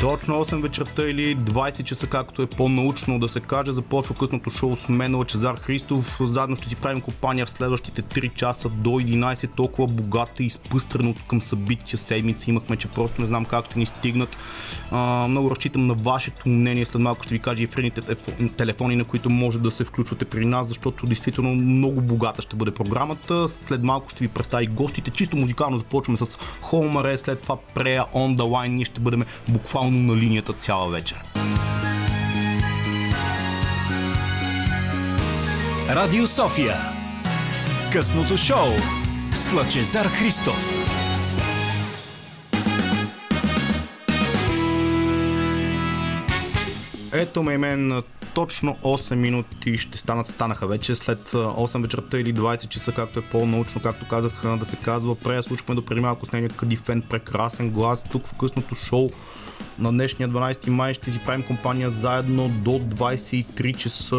Точно 8 вечерта или 20 часа, както е по-научно да се каже, започва късното шоу с мен, Лачезар Христов. Заедно ще си правим компания в следващите 3 часа до 11, толкова богата и изпъстрено към събития седмица имахме, че просто не знам как ще ни стигнат. А, много разчитам на вашето мнение, след малко ще ви кажа и френите телефони, на които може да се включвате при нас, защото действително много богата ще бъде програмата. След малко ще ви представя и гостите. Чисто музикално започваме с Холмаре, след това Прея On The Line. Ние ще бъдем буквално на линията цяла вечер. Радио София. Късното шоу с Лъчезар Христов. Ето ме мен точно 8 минути ще станат, станаха вече след 8 вечерта или 20 часа, както е по-научно, както казах да се казва. Прея случваме до преди малко с нейния Кадифен, прекрасен глас тук в късното шоу на днешния 12 май ще си правим компания заедно до 23 часа.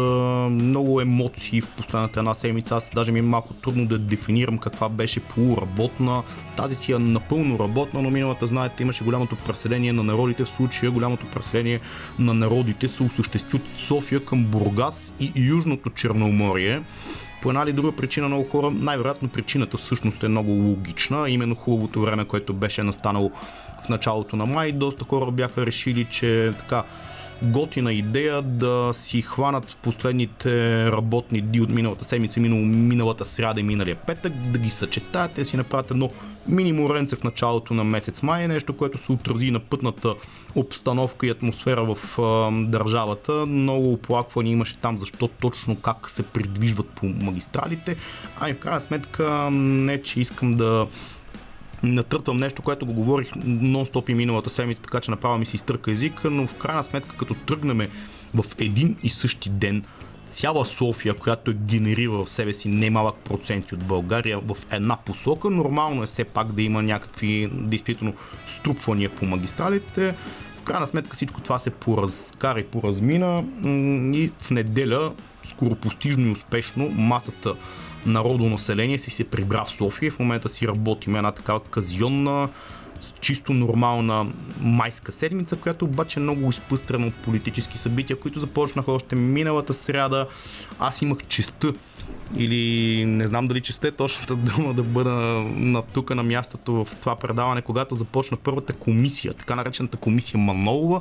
Много емоции в последната една седмица. Аз даже ми е малко трудно да дефинирам каква беше полуработна. Тази си е напълно работна, но миналата, знаете, имаше голямото преселение на народите. В случая голямото преселение на народите се осъществи от София към Бургас и Южното Черноморие по една или друга причина много хора, най-вероятно причината всъщност е много логична, именно хубавото време, което беше настанало в началото на май. Доста хора бяха решили, че така готина идея да си хванат последните работни дни от миналата седмица, минало, миналата сряда и миналия петък, да ги съчетаят и си направят едно мини моренце в началото на месец май, нещо, което се отрази на пътната обстановка и атмосфера в а, държавата. Много оплаквания имаше там защо точно как се придвижват по магистралите, а и в крайна сметка не, че искам да натъртвам нещо, което го говорих нон-стоп и миналата седмица, така че направо ми се изтърка езика, но в крайна сметка като тръгнем в един и същи ден цяла София, която е генерира в себе си немалък проценти от България в една посока, нормално е все пак да има някакви действително струпвания по магистралите. В крайна сметка всичко това се поразкара и поразмина и в неделя скоропостижно и успешно масата народонаселение си се прибра в София. В момента си работим една такава казионна, чисто нормална майска седмица, която обаче е много изпъстрена от политически събития, които започнаха още миналата сряда. Аз имах честа или не знам дали че сте точната дума да бъда на тук на мястото в това предаване, когато започна първата комисия, така наречената комисия Манолова.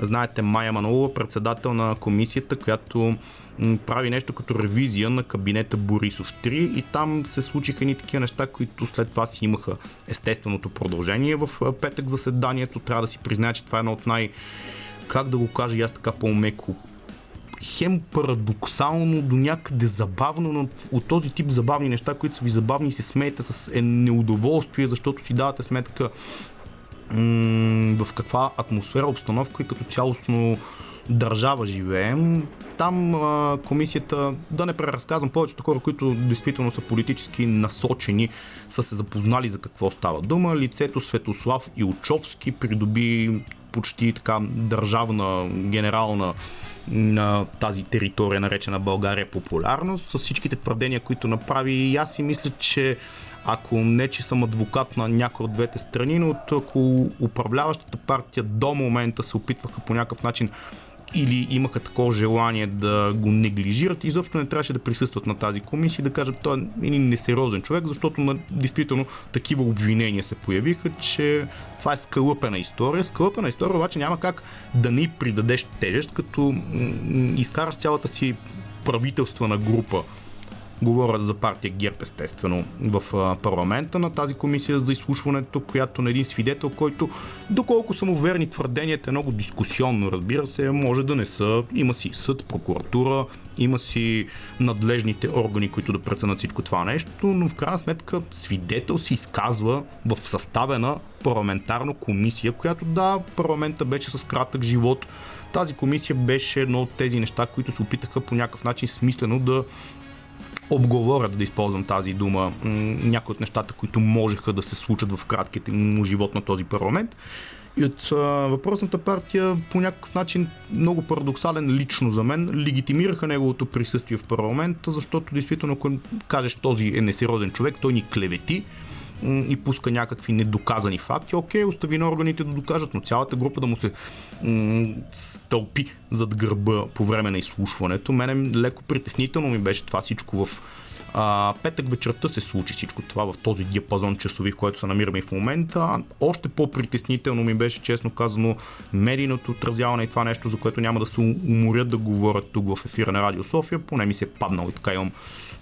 Знаете, Майя Манолова, председател на комисията, която прави нещо като ревизия на кабинета Борисов 3 и там се случиха ни такива неща, които след това си имаха естественото продължение в петък заседанието. Трябва да си призная, че това е едно от най- как да го кажа аз така по-меко хем парадоксално, до някъде забавно, но от този тип забавни неща, които са ви забавни се смеете с е неудоволствие, защото си давате сметка м- в каква атмосфера, обстановка и като цялостно държава живеем. Там а, комисията, да не преразказвам, повечето хора, които действително са политически насочени, са се запознали за какво става дума. Лицето Светослав Илчовски придоби почти така държавна, генерална на тази територия, наречена България популярност, с всичките твърдения, които направи. И аз си мисля, че ако не, че съм адвокат на някои от двете страни, но ако управляващата партия до момента се опитваха по някакъв начин или имаха такова желание да го неглижират, изобщо не трябваше да присъстват на тази комисия и да кажат, той е един несериозен човек, защото на, действително такива обвинения се появиха, че това е скълъпена история. Скълъпена история обаче няма как да не придадеш тежест, като изкараш цялата си правителствена група Говоря за партия ГЕРБ, естествено, в парламента на тази комисия за изслушването, която на един свидетел, който, доколко са му верни твърденията, е много дискусионно, разбира се, може да не са. Има си съд, прокуратура, има си надлежните органи, които да преценят всичко това нещо, но в крайна сметка свидетел се изказва в съставена парламентарна комисия, която да, парламента беше с кратък живот. Тази комисия беше едно от тези неща, които се опитаха по някакъв начин смислено да обговорят, да използвам тази дума, някои от нещата, които можеха да се случат в кратките му живот на този парламент. И от а, въпросната партия по някакъв начин много парадоксален лично за мен легитимираха неговото присъствие в парламента, защото действително ако кажеш този е несериозен човек, той ни клевети, и пуска някакви недоказани факти. Окей, остави на органите да докажат, но цялата група да му се м- стълпи зад гърба по време на изслушването. Мене леко притеснително ми беше това всичко в а, петък вечерта се случи всичко това в този диапазон часови, в който се намираме и в момента. Още по-притеснително ми беше, честно казано, медийното отразяване и това нещо, за което няма да се уморят да говорят тук в ефира на Радио София. Поне ми се е паднало и така имам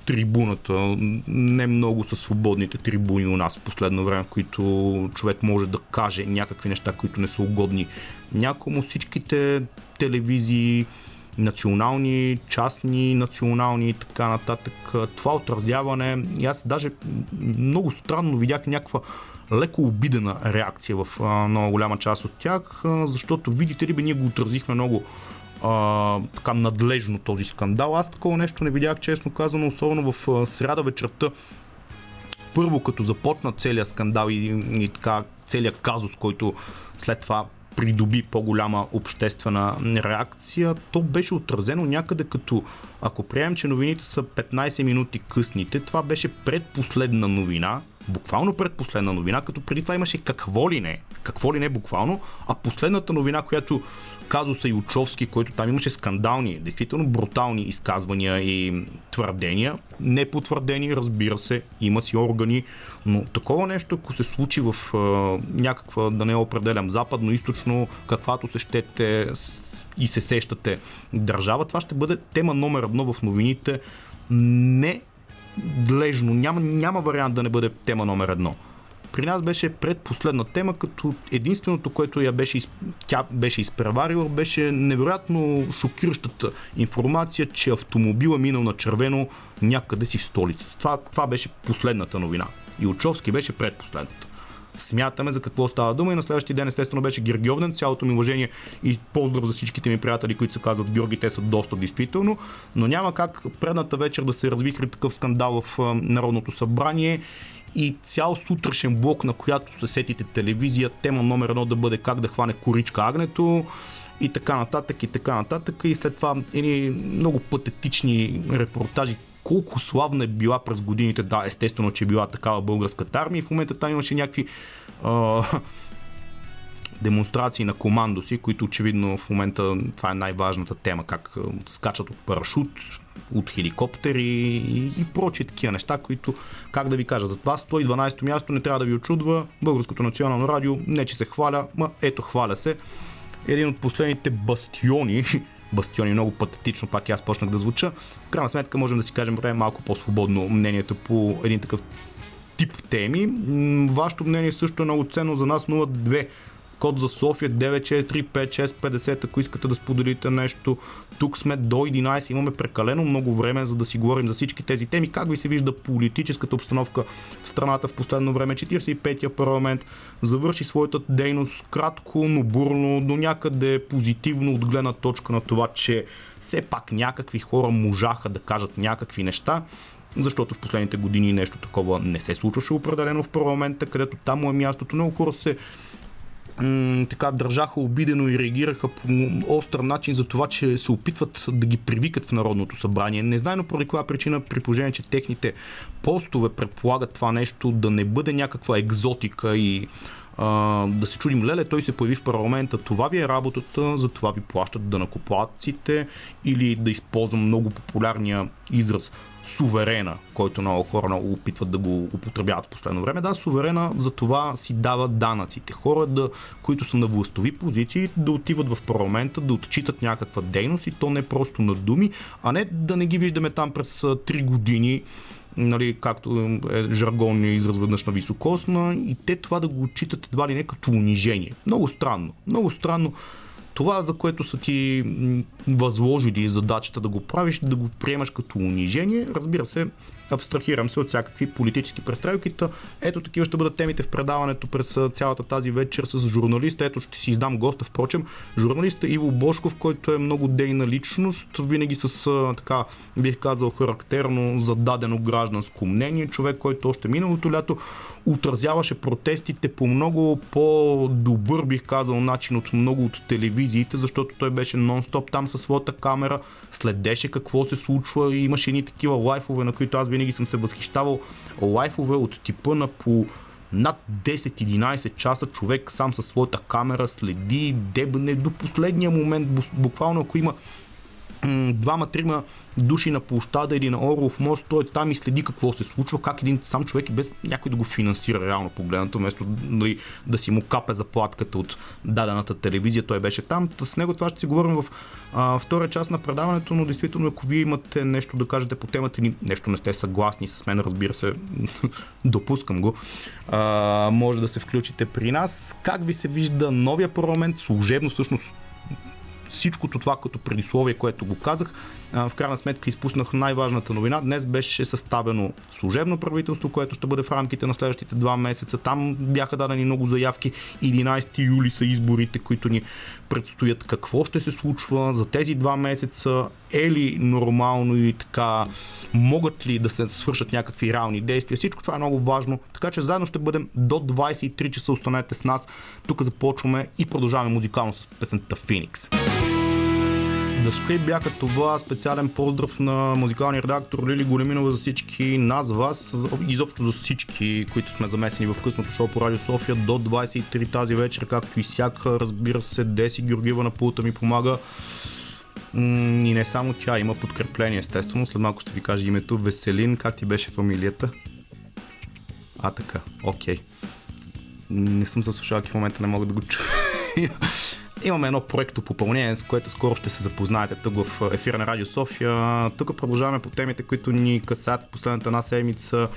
трибуната. Не много са свободните трибуни у нас в последно време, които човек може да каже някакви неща, които не са угодни някому. Всичките телевизии, национални, частни, национални и така нататък. Това отразяване, и аз даже много странно видях някаква леко обидена реакция в много голяма част от тях, защото видите ли, бе, ние го отразихме много а, така надлежно този скандал. Аз такова нещо не видях, честно казано, особено в а, сряда вечерта. Първо, като започна целият скандал и, и така целият казус, който след това придоби по-голяма обществена реакция, то беше отразено някъде като, ако приемем, че новините са 15 минути късните, това беше предпоследна новина, буквално предпоследна новина, като преди това имаше какво ли не, какво ли не буквално, а последната новина, която казуса Ючовски, който там имаше скандални, действително брутални изказвания и твърдения, не потвърдени, разбира се, има си органи, но такова нещо, ако се случи в а, някаква, да не определям, западно, източно, каквато се щете и се сещате държава, това ще бъде тема номер едно в новините. Не длежно, няма, няма вариант да не бъде тема номер едно при нас беше предпоследна тема, като единственото, което я беше, тя беше изпреварила, беше невероятно шокиращата информация, че автомобила минал на червено някъде си в столицата. Това, това беше последната новина. И Очовски беше предпоследната. Смятаме за какво става дума и на следващия ден естествено беше Гергиовден. Цялото ми уважение и поздрав за всичките ми приятели, които се казват Георги, те са доста действително, но няма как предната вечер да се развихри такъв скандал в Народното събрание и цял сутрешен блок, на която се сетите телевизия, тема номер едно да бъде как да хване коричка агнето и така нататък и така нататък. И след това едни много патетични репортажи. Колко славна е била през годините. Да, естествено, че е била такава българската армия. И в момента там имаше някакви а, демонстрации на командоси, които очевидно в момента това е най-важната тема, как скачат от парашут, от хеликоптери и, и прочие такива неща, които, как да ви кажа, за това 112 място не трябва да ви очудва. Българското национално радио не че се хваля, ма ето хваля се. Един от последните бастиони, бастиони много патетично, пак и аз почнах да звуча. В крайна сметка можем да си кажем време малко по-свободно мнението по един такъв тип теми. Вашето мнение също е много ценно за нас 02 код за София 9635650, ако искате да споделите нещо. Тук сме до 11, имаме прекалено много време, за да си говорим за всички тези теми. Как ви се вижда политическата обстановка в страната в последно време? 45-я парламент завърши своята дейност кратко, но бурно, до някъде позитивно от гледна точка на това, че все пак някакви хора можаха да кажат някакви неща защото в последните години нещо такова не се случваше определено в парламента, където там му е мястото. Много хора се така държаха обидено и реагираха по остър начин за това, че се опитват да ги привикат в Народното събрание. Не знайно поради коя причина, при положение, че техните постове предполагат това нещо да не бъде някаква екзотика и да се чудим, леле, той се появи в парламента, това ви е работата, за това ви плащат данакоплатците или да използвам много популярния израз суверена, който много хора опитват да го употребяват в последно време. Да, суверена за това си дава данъците. Хора, да, които са на властови позиции, да отиват в парламента, да отчитат някаква дейност и то не просто на думи, а не да не ги виждаме там през 3 години нали, както е жаргонния израз веднъж на високосна и те това да го отчитат едва ли не като унижение. Много странно. Много странно това, за което са ти възложили задачата да го правиш, да го приемаш като унижение, разбира се, абстрахирам се от всякакви политически престрелки. Ето такива ще бъдат темите в предаването през цялата тази вечер с журналиста. Ето ще си издам госта, впрочем. Журналиста Иво Бошков, който е много дейна личност, винаги с така, бих казал, характерно зададено гражданско мнение. Човек, който още миналото лято отразяваше протестите по много по-добър, бих казал, начин от много от телевизиите, защото той беше нон-стоп там със своята камера, следеше какво се случва и имаше едни такива лайфове, на които аз винаги съм се възхищавал. Лайфове от типа на по над 10-11 часа човек сам със своята камера следи, дебне до последния момент, буквално ако има двама-трима души на площада или на Орлов мост, той там и следи какво се случва, как един сам човек и без някой да го финансира реално погледнато, вместо нали, да си му капе заплатката от дадената телевизия, той беше там. С него това ще си говорим в а, втора част на предаването, но действително ако вие имате нещо да кажете по темата ни, нещо не сте съгласни с мен, разбира се, допускам го, а, може да се включите при нас. Как ви се вижда новия парламент, служебно всъщност всичкото това като предисловие, което го казах, в крайна сметка изпуснах най-важната новина. Днес беше съставено служебно правителство, което ще бъде в рамките на следващите два месеца. Там бяха дадени много заявки. 11 юли са изборите, които ни предстоят. Какво ще се случва за тези два месеца? Е ли нормално и така? Могат ли да се свършат някакви реални действия? Всичко това е много важно. Така че заедно ще бъдем до 23 часа. Останете с нас. Тук започваме и продължаваме музикално с песента Феникс. Да спри бяха това специален поздрав на музикалния редактор Лили Големинова за всички нас, вас, изобщо за всички, които сме замесени в късното шоу по Радио София до 23 тази вечер, както и всяка, разбира се, Деси Георгиева на пулта ми помага. И не само тя, има подкрепление, естествено. След малко ще ви кажа името. Веселин, как ти беше фамилията? А, така, окей. Не съм се слушалки в момента, не мога да го чуя. Имаме едно проекто попълнение, с което скоро ще се запознаете тук в ефира на Радио София. Тук продължаваме по темите, които ни касаят в последната една седмица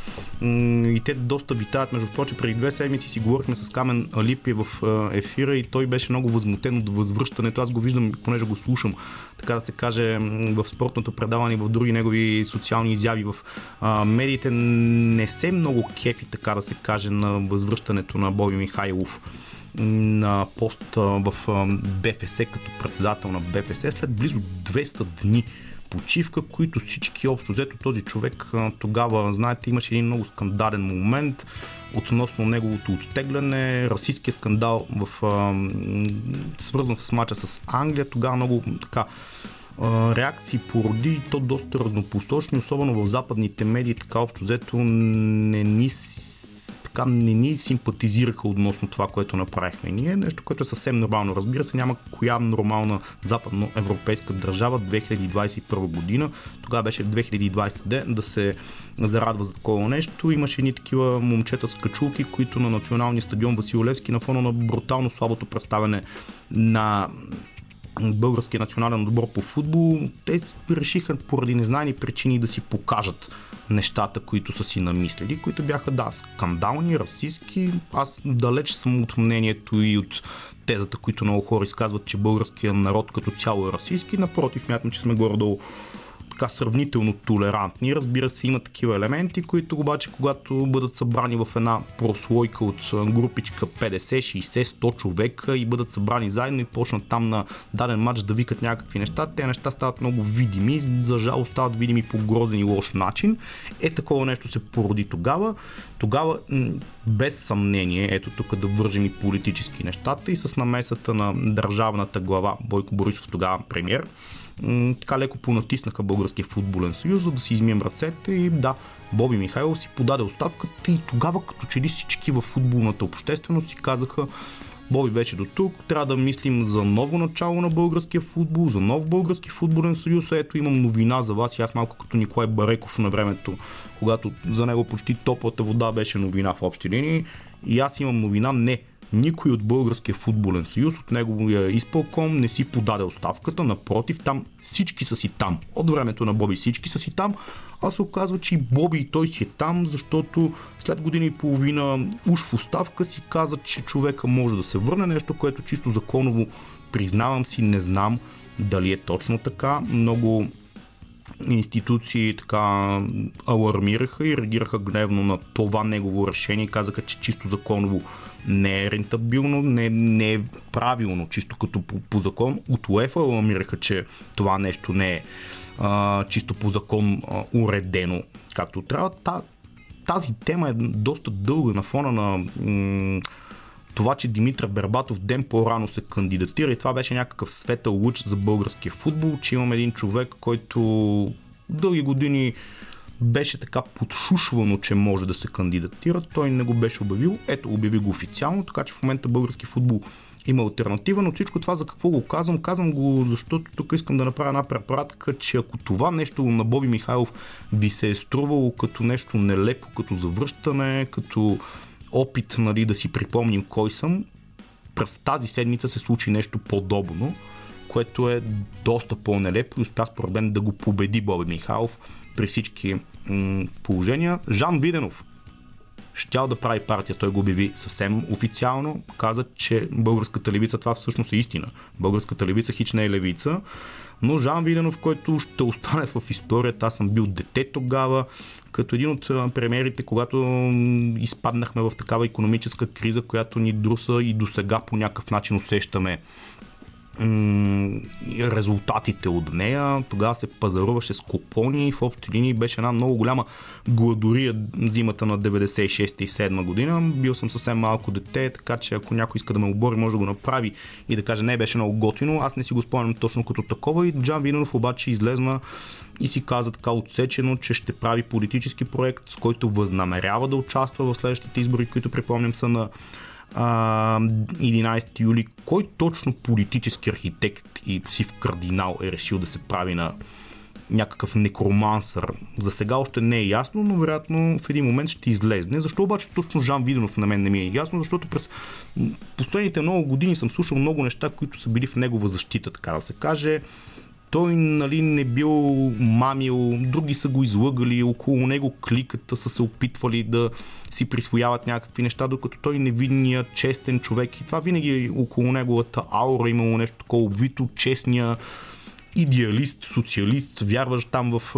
и те доста витаят. Между прочим, преди две седмици си говорихме с Камен Алипи в ефира и той беше много възмутен от възвръщането. Аз го виждам, понеже го слушам, така да се каже, в спортното предаване и в други негови социални изяви в медиите. Не се много кефи, така да се каже, на възвръщането на Боби Михайлов на пост в БФС като председател на БФС след близо 200 дни почивка, които всички общо взето този човек тогава, знаете, имаше един много скандален момент относно неговото оттегляне, расистския скандал в, свързан с мача с Англия. Тогава много така реакции породи то доста разнопосочни, особено в западните медии, така общо взето не ни така не ни симпатизираха относно това, което направихме ние. Нещо, което е съвсем нормално. Разбира се, няма коя нормална западноевропейска държава 2021 година, тогава беше 2020 ден, да се зарадва за такова нещо. Имаше едни такива момчета с качулки, които на националния стадион Василевски на фона на брутално слабото представяне на българския национален отбор по футбол, те решиха поради незнайни причини да си покажат нещата, които са си намислили, които бяха, да, скандални, расистски. Аз далеч съм от мнението и от тезата, които много хора изказват, че българският народ като цяло е расистски. Напротив, мятам, че сме горе-долу така сравнително толерантни. Разбира се, има такива елементи, които обаче, когато бъдат събрани в една прослойка от групичка 50, 60, 100 човека и бъдат събрани заедно и почнат там на даден матч да викат някакви неща, те неща стават много видими, за жалост стават видими по грозен и лош начин. Е такова нещо се породи тогава. Тогава, без съмнение, ето тук да вържим и политически нещата и с намесата на държавната глава Бойко Борисов, тогава премьер, така леко понатиснаха Българския футболен съюз, за да си измием ръцете и да, Боби Михайлов си подаде оставката и тогава като че ли всички в футболната общественост си казаха Боби вече до тук, трябва да мислим за ново начало на българския футбол, за нов български футболен съюз. Ето имам новина за вас и аз малко като Николай Бареков на времето, когато за него почти топлата вода беше новина в общи линии. И аз имам новина, не, никой от Българския футболен съюз, от неговия изпълком не си подаде оставката, напротив, там всички са си там. От времето на Боби всички са си там, а се оказва, че и Боби и той си е там, защото след година и половина уж в оставка си каза, че човека може да се върне нещо, което чисто законово признавам си, не знам дали е точно така. Много институции така алармираха и реагираха гневно на това негово решение и казаха, че чисто законово не е рентабилно, не, не е правилно, чисто като по, по закон. От УЕФА аламираха, че това нещо не е а, чисто по закон а, уредено както трябва. Та, тази тема е доста дълга на фона на м- това, че Димитър Бербатов ден по-рано се кандидатира и това беше някакъв светъл луч за българския футбол, че имам един човек, който дълги години беше така подшушвано, че може да се кандидатира. Той не го беше обявил. Ето, обяви го официално, така че в момента български футбол има альтернатива, но всичко това за какво го казвам? Казвам го, защото тук искам да направя една препратка, че ако това нещо на Боби Михайлов ви се е струвало като нещо нелепо, като завръщане, като опит нали, да си припомним кой съм, през тази седмица се случи нещо подобно, което е доста по-нелепо и успя според мен да го победи Боби Михайлов при всички м- положения. Жан Виденов щял да прави партия, той го обяви съвсем официално, каза, че българската левица, това всъщност е истина. Българската левица хич не е левица, но Жан Виденов, който ще остане в историята, аз съм бил дете тогава, като един от премиерите, когато изпаднахме в такава економическа криза, която ни друса и до сега по някакъв начин усещаме резултатите от нея. Тогава се пазаруваше с купони и в общи линии беше една много голяма гладория зимата на 96 и 7 година. Бил съм съвсем малко дете, така че ако някой иска да ме обори, може да го направи и да каже не беше много готино. Аз не си го спомням точно като такова и Джан Винанов обаче излезна и си каза така отсечено, че ще прави политически проект, с който възнамерява да участва в следващите избори, които припомням са на 11 юли, кой точно политически архитект и псив кардинал е решил да се прави на някакъв некромансър. За сега още не е ясно, но вероятно в един момент ще излезне. Защо обаче точно Жан Виденов на мен не ми е ясно? Защото през последните много години съм слушал много неща, които са били в негова защита, така да се каже той нали, не бил мамил, други са го излъгали, около него кликата са се опитвали да си присвояват някакви неща, докато той невинният, честен човек и това винаги е около неговата аура имало нещо такова обвито, честния идеалист, социалист, вярваш там в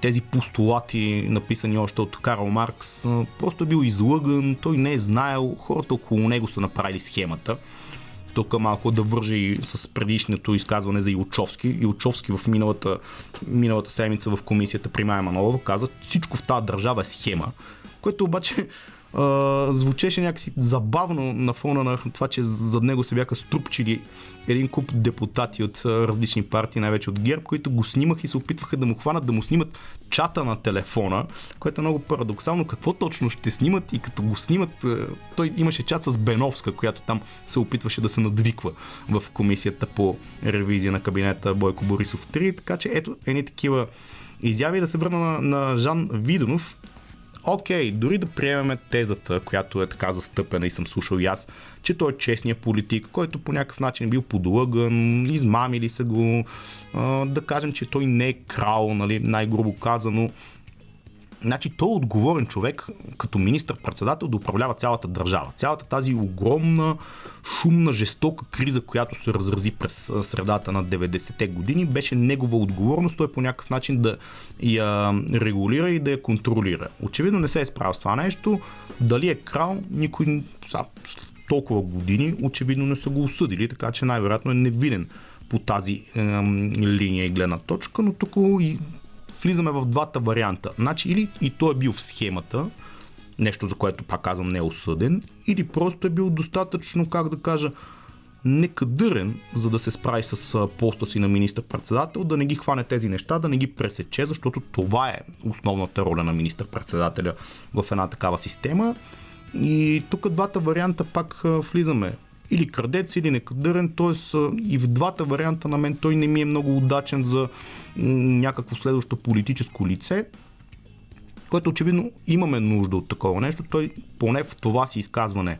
тези постулати, написани още от Карл Маркс, просто е бил излъган, той не е знаел, хората около него са направили схемата тук малко да вържа и с предишното изказване за Илчовски. Илчовски в миналата, миналата седмица в комисията при Майя Манолова каза, всичко в тази държава е схема, което обаче звучеше някакси забавно на фона на това, че зад него се бяха струпчили един куп депутати от различни партии, най-вече от ГЕРБ, които го снимаха и се опитваха да му хванат, да му снимат чата на телефона, което е много парадоксално. Какво точно ще снимат? И като го снимат, той имаше чат с Беновска, която там се опитваше да се надвиква в комисията по ревизия на кабинета Бойко Борисов 3, така че ето едни такива изяви. Да се върна на, на Жан Видонов, окей, дори да приемеме тезата, която е така застъпена и съм слушал и аз, че той е честният политик, който по някакъв начин е бил подлъган, измамили се го, да кажем, че той не е крал, нали, най-грубо казано, Значи той е отговорен човек, като министър-председател, да управлява цялата държава. Цялата тази огромна, шумна, жестока криза, която се разрази през средата на 90-те години, беше негова отговорност той по някакъв начин да я регулира и да я контролира. Очевидно не се е справил с това нещо. Дали е крал, никой толкова години очевидно не са го осъдили, така че най-вероятно е невинен по тази е, линия и гледна точка, но тук и влизаме в двата варианта. Значи или и той е бил в схемата, нещо за което пак казвам не е осъден, или просто е бил достатъчно, как да кажа, некадърен, за да се справи с поста си на министър-председател, да не ги хване тези неща, да не ги пресече, защото това е основната роля на министър-председателя в една такава система. И тук двата варианта пак влизаме или крадец, или некадърен, т.е. и в двата варианта на мен той не ми е много удачен за някакво следващо политическо лице, което очевидно имаме нужда от такова нещо. Той поне в това си изказване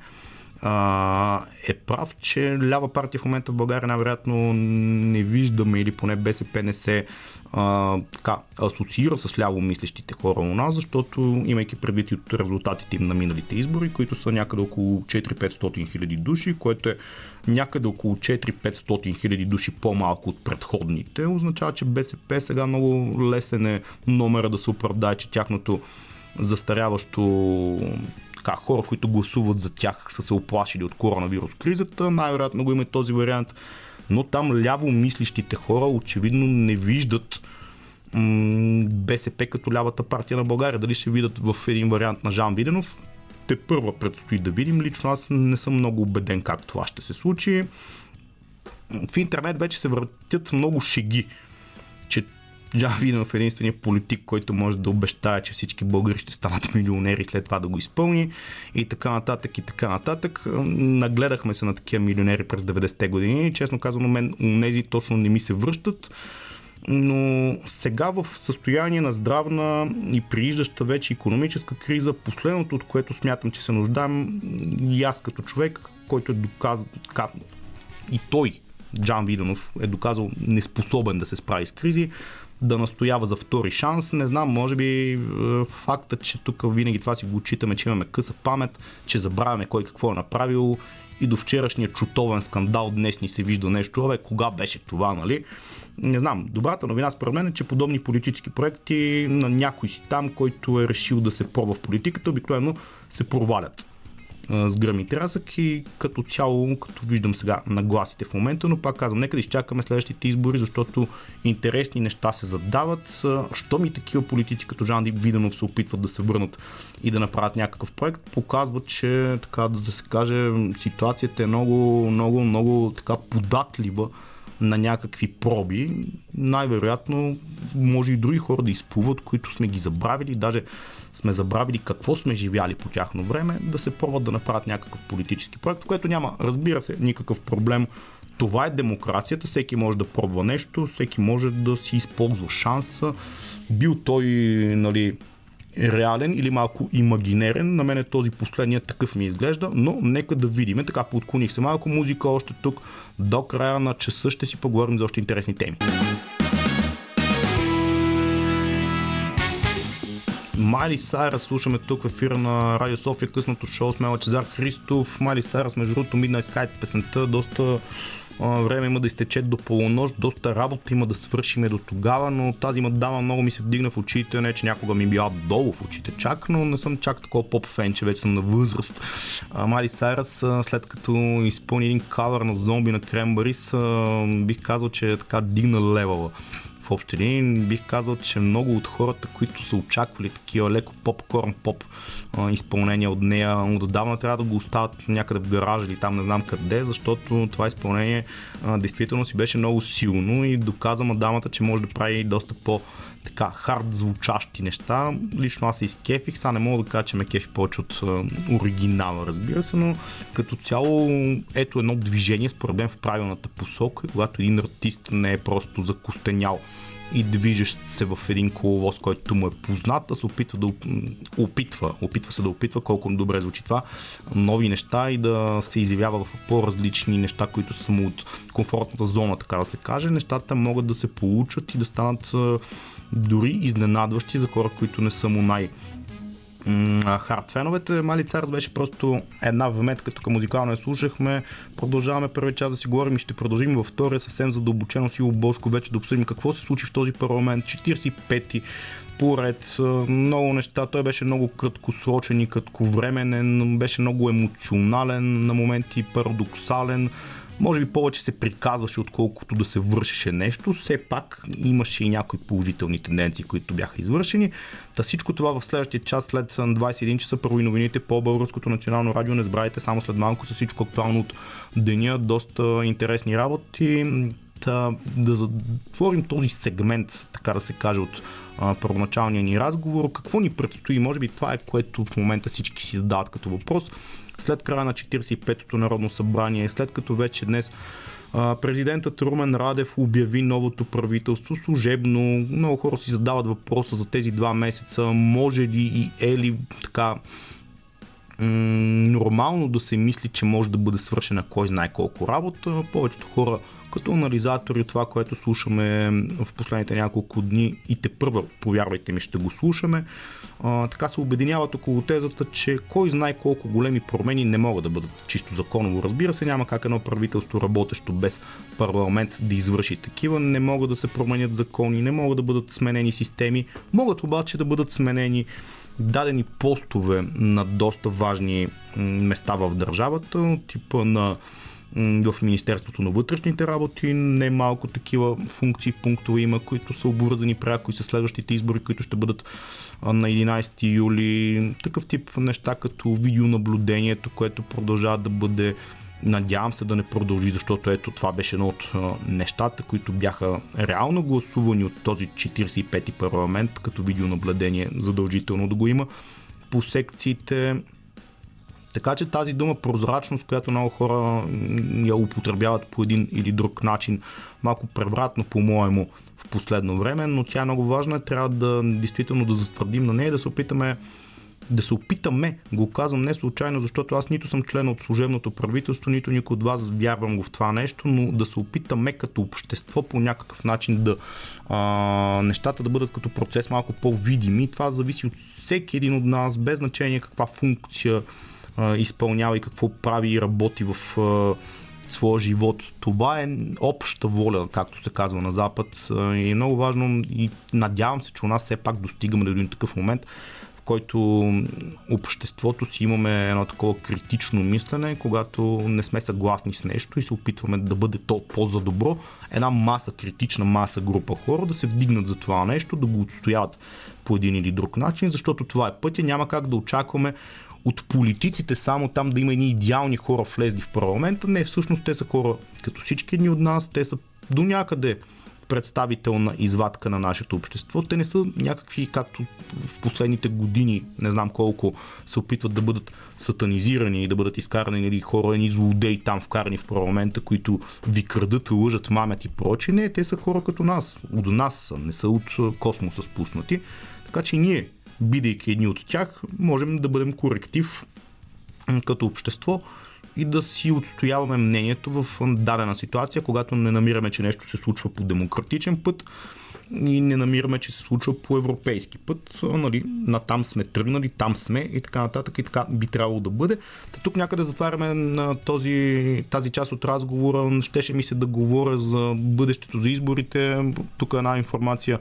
е прав, че лява партия в момента в България най-вероятно не виждаме или поне БСП не се а, така, асоциира с ляво мислещите хора у нас, защото имайки предвид от резултатите им на миналите избори, които са някъде около 4-500 хиляди души, което е някъде около 4-500 хиляди души по-малко от предходните, означава, че БСП сега много лесен е номера да се оправдае, че тяхното застаряващо така, хора, които гласуват за тях, са се оплашили от коронавирус кризата. Най-вероятно го има този вариант. Но там ляво мислищите хора очевидно не виждат м- БСП като лявата партия на България. Дали ще видят в един вариант на Жан Виденов, те първа предстои да видим. Лично аз не съм много убеден как това ще се случи. В интернет вече се въртят много шеги, Джан Виденов е единствения политик, който може да обещае, че всички българи ще станат милионери след това да го изпълни и така нататък и така нататък. Нагледахме се на такива милионери през 90-те години и честно казвам, мен нези точно не ми се връщат но сега в състояние на здравна и прииждаща вече економическа криза, последното от което смятам, че се нуждаем и аз като човек, който е доказал, и той, Джан Виденов, е доказал неспособен да се справи с кризи, да настоява за втори шанс. Не знам, може би е, факта, че тук винаги това си го отчитаме, че имаме къса памет, че забравяме кой какво е направил и до вчерашния чутовен скандал днес ни се вижда нещо. Абе, кога беше това, нали? Не знам. Добрата новина според мен е, че подобни политически проекти на някой си там, който е решил да се пробва в политиката, обикновено се провалят с гръм и трясък и като цяло, като виждам сега нагласите в момента, но пак казвам, нека да изчакаме следващите избори, защото интересни неща се задават. Що ми такива политици като Жан Дип Виденов се опитват да се върнат и да направят някакъв проект, показват, че така да се каже, ситуацията е много, много, много така податлива на някакви проби, най-вероятно може и други хора да изплуват, които сме ги забравили, даже сме забравили какво сме живяли по тяхно време, да се пробват да направят някакъв политически проект, в което няма, разбира се, никакъв проблем. Това е демокрацията, всеки може да пробва нещо, всеки може да си използва шанса. Бил той, нали, реален или малко имагинерен. На мен е този последният такъв ми изглежда, но нека да видим. Така подклоних се малко музика още тук. До края на часа ще си поговорим за още интересни теми. Майли Сайрас слушаме тук в ефира на Радио София, късното шоу с Мела Чезар Христов. Майли Сайрас, между другото, Midnight Sky песента, доста време има да изтече до полунощ, доста работа има да свършиме до тогава, но тази мадама много ми се вдигна в очите, не че някога ми била долу в очите чак, но не съм чак такова поп фен, че вече съм на възраст. Мали Сайрас, след като изпълни един кавър на зомби на Крембарис, бих казал, че е така дигна левела общи линии бих казал, че много от хората, които са очаквали такива леко попкорн поп изпълнения от нея, отдавна трябва да го оставят някъде в гаража или там не знам къде, защото това изпълнение действително си беше много силно и доказа мадамата, че може да прави доста по- така хард звучащи неща. Лично аз се изкефих, сега не мога да кажа, че ме кефи повече от оригинала, разбира се, но като цяло ето едно движение според мен в правилната посока, когато един артист не е просто закостенял и движещ се в един коловоз, който му е познат, да се опитва да опитва, опитва се да опитва колко добре звучи това, нови неща и да се изявява в по-различни неща, които са му от комфортната зона, така да се каже. Нещата могат да се получат и да станат дори изненадващи за хора, които не са му най- хард феновете. Мали Царс беше просто една вметка, тук музикално я слушахме. Продължаваме първи час да си говорим и ще продължим във втория съвсем задълбочено си Бошко вече да обсъдим какво се случи в този парламент. 45-ти поред, много неща. Той беше много краткосрочен и кратковременен, беше много емоционален, на моменти парадоксален може би повече се приказваше, отколкото да се вършеше нещо. Все пак имаше и някои положителни тенденции, които бяха извършени. Та всичко това в следващия час, след 21 часа, първо и новините по Българското национално радио. Не забравяйте само след малко с всичко актуално от деня. Доста интересни работи. Та, да затворим този сегмент, така да се каже, от първоначалния ни разговор. Какво ни предстои? Може би това е което в момента всички си задават като въпрос след края на 45-то Народно събрание, след като вече днес Президентът Румен Радев обяви новото правителство служебно. Много хора си задават въпроса за тези два месеца. Може ли и е ли така нормално да се мисли, че може да бъде свършена кой знае колко работа. Повечето хора като анализатори това, което слушаме в последните няколко дни и те първа, повярвайте ми, ще го слушаме, а, така се обединяват около тезата, че кой знае колко големи промени не могат да бъдат чисто законово. Разбира се, няма как едно правителство, работещо без парламент, да извърши такива. Не могат да се променят закони, не могат да бъдат сменени системи, могат обаче да бъдат сменени дадени постове на доста важни места в държавата, типа на в Министерството на вътрешните работи. Немалко такива функции, пунктове има, които са обвързани пряко и с следващите избори, които ще бъдат на 11 юли. Такъв тип неща като видеонаблюдението, което продължава да бъде Надявам се да не продължи, защото ето това беше едно от нещата, които бяха реално гласувани от този 45-ти парламент, като видеонаблюдение задължително да го има по секциите. Така че тази дума прозрачност, която много хора я употребяват по един или друг начин, малко превратно по-моему в последно време, но тя е много важна. Трябва да действително да затвърдим на нея и да се опитаме да се опитаме, го казвам не случайно, защото аз нито съм член от служебното правителство, нито никой от вас вярвам го в това нещо, но да се опитаме като общество по някакъв начин да а, нещата да бъдат като процес малко по-видими. Това зависи от всеки един от нас, без значение каква функция изпълнява и какво прави и работи в своя живот. Това е обща воля, както се казва на Запад и е много важно и надявам се, че у нас все пак достигаме до един такъв момент, който обществото си имаме едно такова критично мислене, когато не сме съгласни с нещо и се опитваме да бъде то по-за добро, една маса, критична маса група хора да се вдигнат за това нещо, да го отстояват по един или друг начин, защото това е пътя. Няма как да очакваме от политиците само там да има едни идеални хора влезли в парламента. Не, всъщност те са хора като всички едни от нас, те са до някъде представителна извадка на нашето общество. Те не са някакви, както в последните години, не знам колко, се опитват да бъдат сатанизирани и да бъдат изкарани нали, хора, едни злодеи там вкарани в парламента, които ви крадат, лъжат, мамят и прочи. Не, те са хора като нас. От нас са, не са от космоса спуснати. Така че ние, бидейки едни от тях, можем да бъдем коректив като общество и да си отстояваме мнението в дадена ситуация, когато не намираме, че нещо се случва по демократичен път и не намираме, че се случва по европейски път. Нали, на там сме тръгнали, там сме и така нататък и така би трябвало да бъде. Та тук някъде затваряме на този, тази част от разговора. Щеше ми се да говоря за бъдещето за изборите. Тук е една информация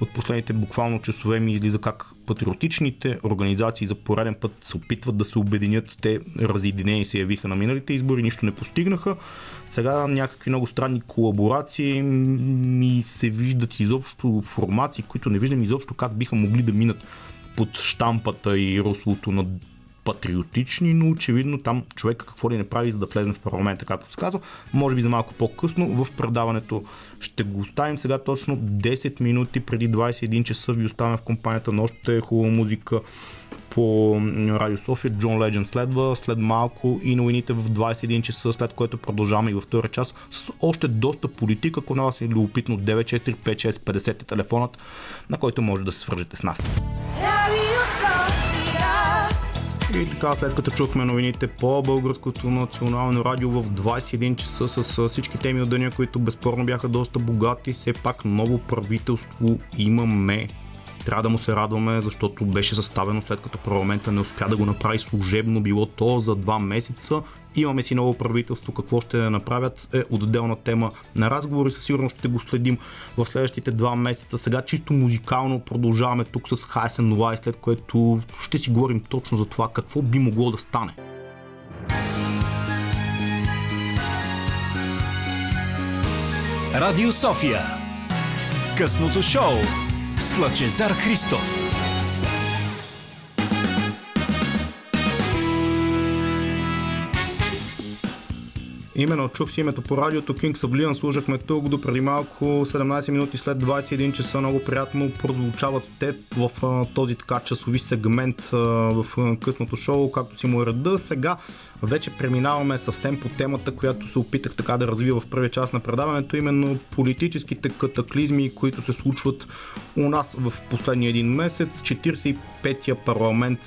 от последните буквално часове ми излиза как патриотичните организации за пореден път се опитват да се обединят. Те разединени се явиха на миналите избори, нищо не постигнаха. Сега някакви много странни колаборации ми се виждат изобщо формации, които не виждам изобщо как биха могли да минат под штампата и рослото на патриотични, но очевидно там човек какво ли не прави, за да влезне в парламента, както се казва. Може би за малко по-късно в предаването ще го оставим сега точно 10 минути преди 21 часа ви оставяме в компанията на още хубава музика по Радио София. Джон Леджен следва след малко и новините в 21 часа, след което продължаваме и във втора час с още доста политика. Ако на вас е любопитно 9635650 е телефонът, на който може да се свържете с нас. И така, след като чухме новините по Българското национално радио в 21 часа с всички теми от деня, които безспорно бяха доста богати, все пак ново правителство имаме трябва да му се радваме, защото беше съставено след като парламента не успя да го направи служебно, било то за два месеца. Имаме си ново правителство, какво ще направят е отделна тема на разговори, със сигурност ще го следим в следващите два месеца. Сега чисто музикално продължаваме тук с Хайсен Нова и след което ще си говорим точно за това какво би могло да стане. Радио София Късното шоу с Лъчезар Христов. Именно чух си името по радиото of Leon, служахме тук до преди малко 17 минути след 21 часа. Много приятно прозвучават те в този така часови сегмент в късното шоу, както си му е реда. Сега вече преминаваме съвсем по темата, която се опитах така да развива в първия част на предаването, именно политическите катаклизми, които се случват у нас в последния един месец. 45-я парламент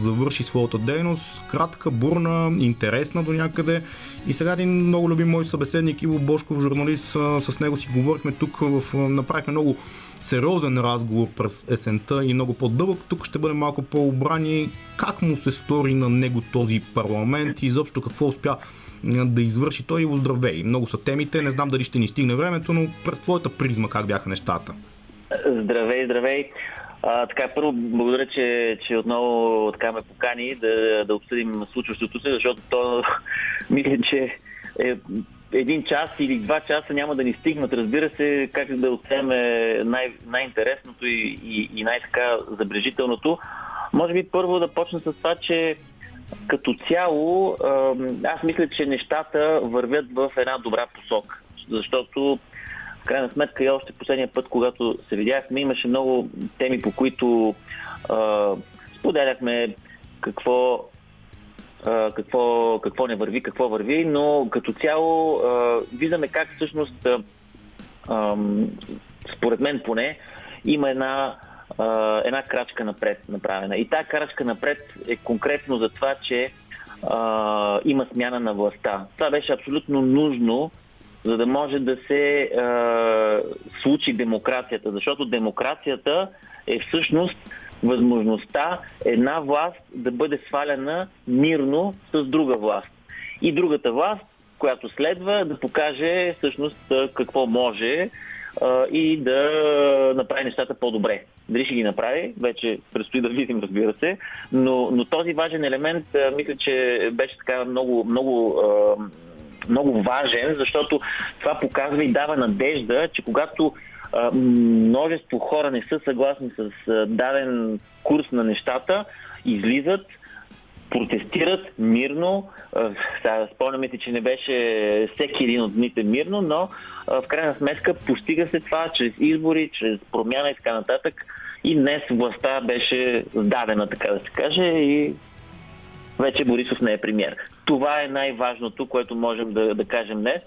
завърши своята дейност. Кратка, бурна, интересна до някъде. И сега един много любим мой събеседник Иво Бошков, журналист, с него си говорихме тук, в, направихме много сериозен разговор през есента и много по-дълъг. Тук ще бъдем малко по-обрани как му се стори на него този парламент и изобщо какво успя да извърши той и оздравей. Много са темите, не знам дали ще ни стигне времето, но през твоята призма как бяха нещата. Здравей, здравей. А, така, първо, благодаря, че, че отново така ме покани да, да обсъдим случващото се, защото то мисля, че е, един час или два часа няма да ни стигнат. Разбира се, как да оцеме най- най-интересното и, и, и най-така забрежителното. Може би първо да почна с това, че като цяло, аз мисля, че нещата вървят в една добра посока. Защото, в крайна сметка, и още последния път, когато се видяхме, имаше много теми, по които а, споделяхме какво, какво, какво не върви, какво върви, но като цяло виждаме как всъщност, според мен поне, има една една крачка напред направена. И тази крачка напред е конкретно за това, че има смяна на властта. Това беше абсолютно нужно, за да може да се случи демокрацията. Защото демокрацията е всъщност възможността една власт да бъде свалена мирно с друга власт. И другата власт, която следва, да покаже всъщност какво може и да направи нещата по-добре. Дали ще ги направи, вече предстои да видим, разбира се, но, но този важен елемент, мисля, че беше така много, много, много важен, защото това показва и дава надежда, че когато множество хора не са съгласни с даден курс на нещата, излизат, протестират мирно. Спомняме си, че не беше всеки един от дните мирно, но в крайна сметка постига се това чрез избори, чрез промяна и така нататък. И днес властта беше сдадена, така да се каже, и вече Борисов не е премьер. Това е най-важното, което можем да, да кажем днес.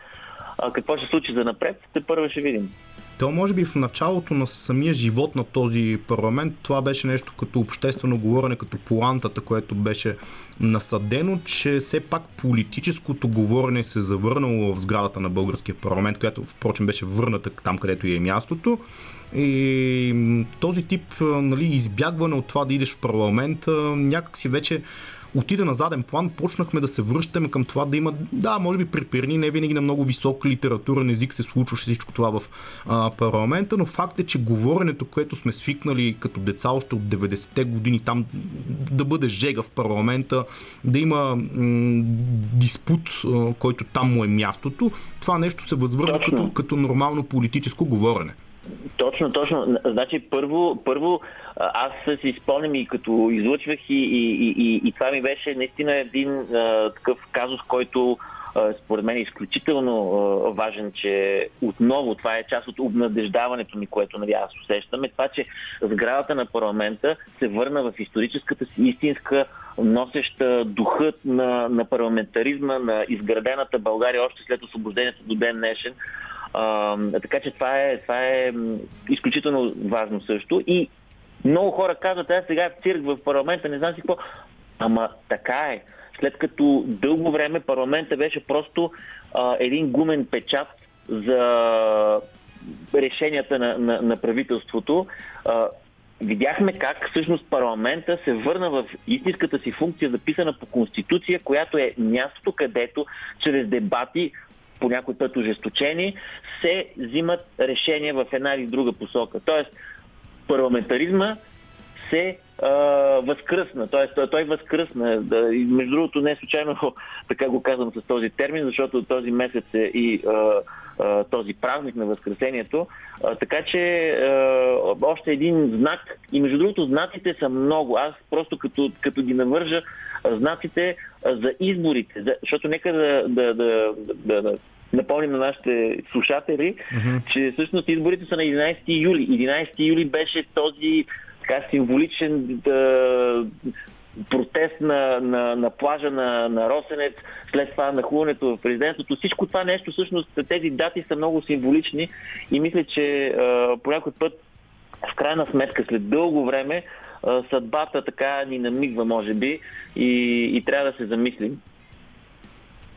А какво ще случи за напред, те първо ще видим. То може би в началото на самия живот на този парламент това беше нещо като обществено говорене, като плантата, което беше насъдено, че все пак политическото говорене се е завърнало в сградата на българския парламент, която впрочем беше върната там, където е мястото. И този тип нали, избягване от това да идеш в парламента някак си вече отида на заден план, почнахме да се връщаме към това да има, да, може би при Перни не винаги на много висок литературен език се случваше всичко това в а, парламента, но факт е, че говоренето, което сме свикнали като деца още от 90-те години там да бъде жега в парламента, да има м- диспут, който там му е мястото, това нещо се възвърна като, като нормално политическо говорене. Точно, точно. Значи първо, първо аз си спомням и като излъчвах и, и, и, и това ми беше наистина един а, такъв казус, който а, според мен е изключително а, важен, че отново това е част от обнадеждаването ми, което нали, аз усещаме. Това, че сградата на парламента се върна в историческата си истинска носеща духът на, на парламентаризма, на изградената България още след освобождението до ден днешен. Така че това е, това е изключително важно също. И много хора казват, аз сега в цирк в парламента, не знам си какво. Ама така е. След като дълго време парламента беше просто а, един гумен печат за решенията на, на, на правителството, а, видяхме как всъщност парламента се върна в истинската си функция, записана по Конституция, която е мястото, където чрез дебати по някой път ожесточени, се взимат решения в една или друга посока. Тоест, парламентаризма се а, възкръсна. Тоест, той, той възкръсна. Да, и между другото, не случайно така го казвам с този термин, защото този месец е и а, а, този празник на Възкресението. А, така че а, още един знак. И между другото, знаците са много. Аз просто като, като ги навържа знаците за изборите. За, защото нека да, да, да, да, да напомним на нашите слушатели, uh-huh. че всъщност изборите са на 11 юли. 11 юли беше този така символичен да, протест на, на, на плажа на, на Росенец, след това нахлуването в президентството. Всичко това нещо, всъщност тези дати са много символични и мисля, че а, по някой път в крайна сметка, след дълго време, а, съдбата така ни намигва, може би, и, и трябва да се замислим.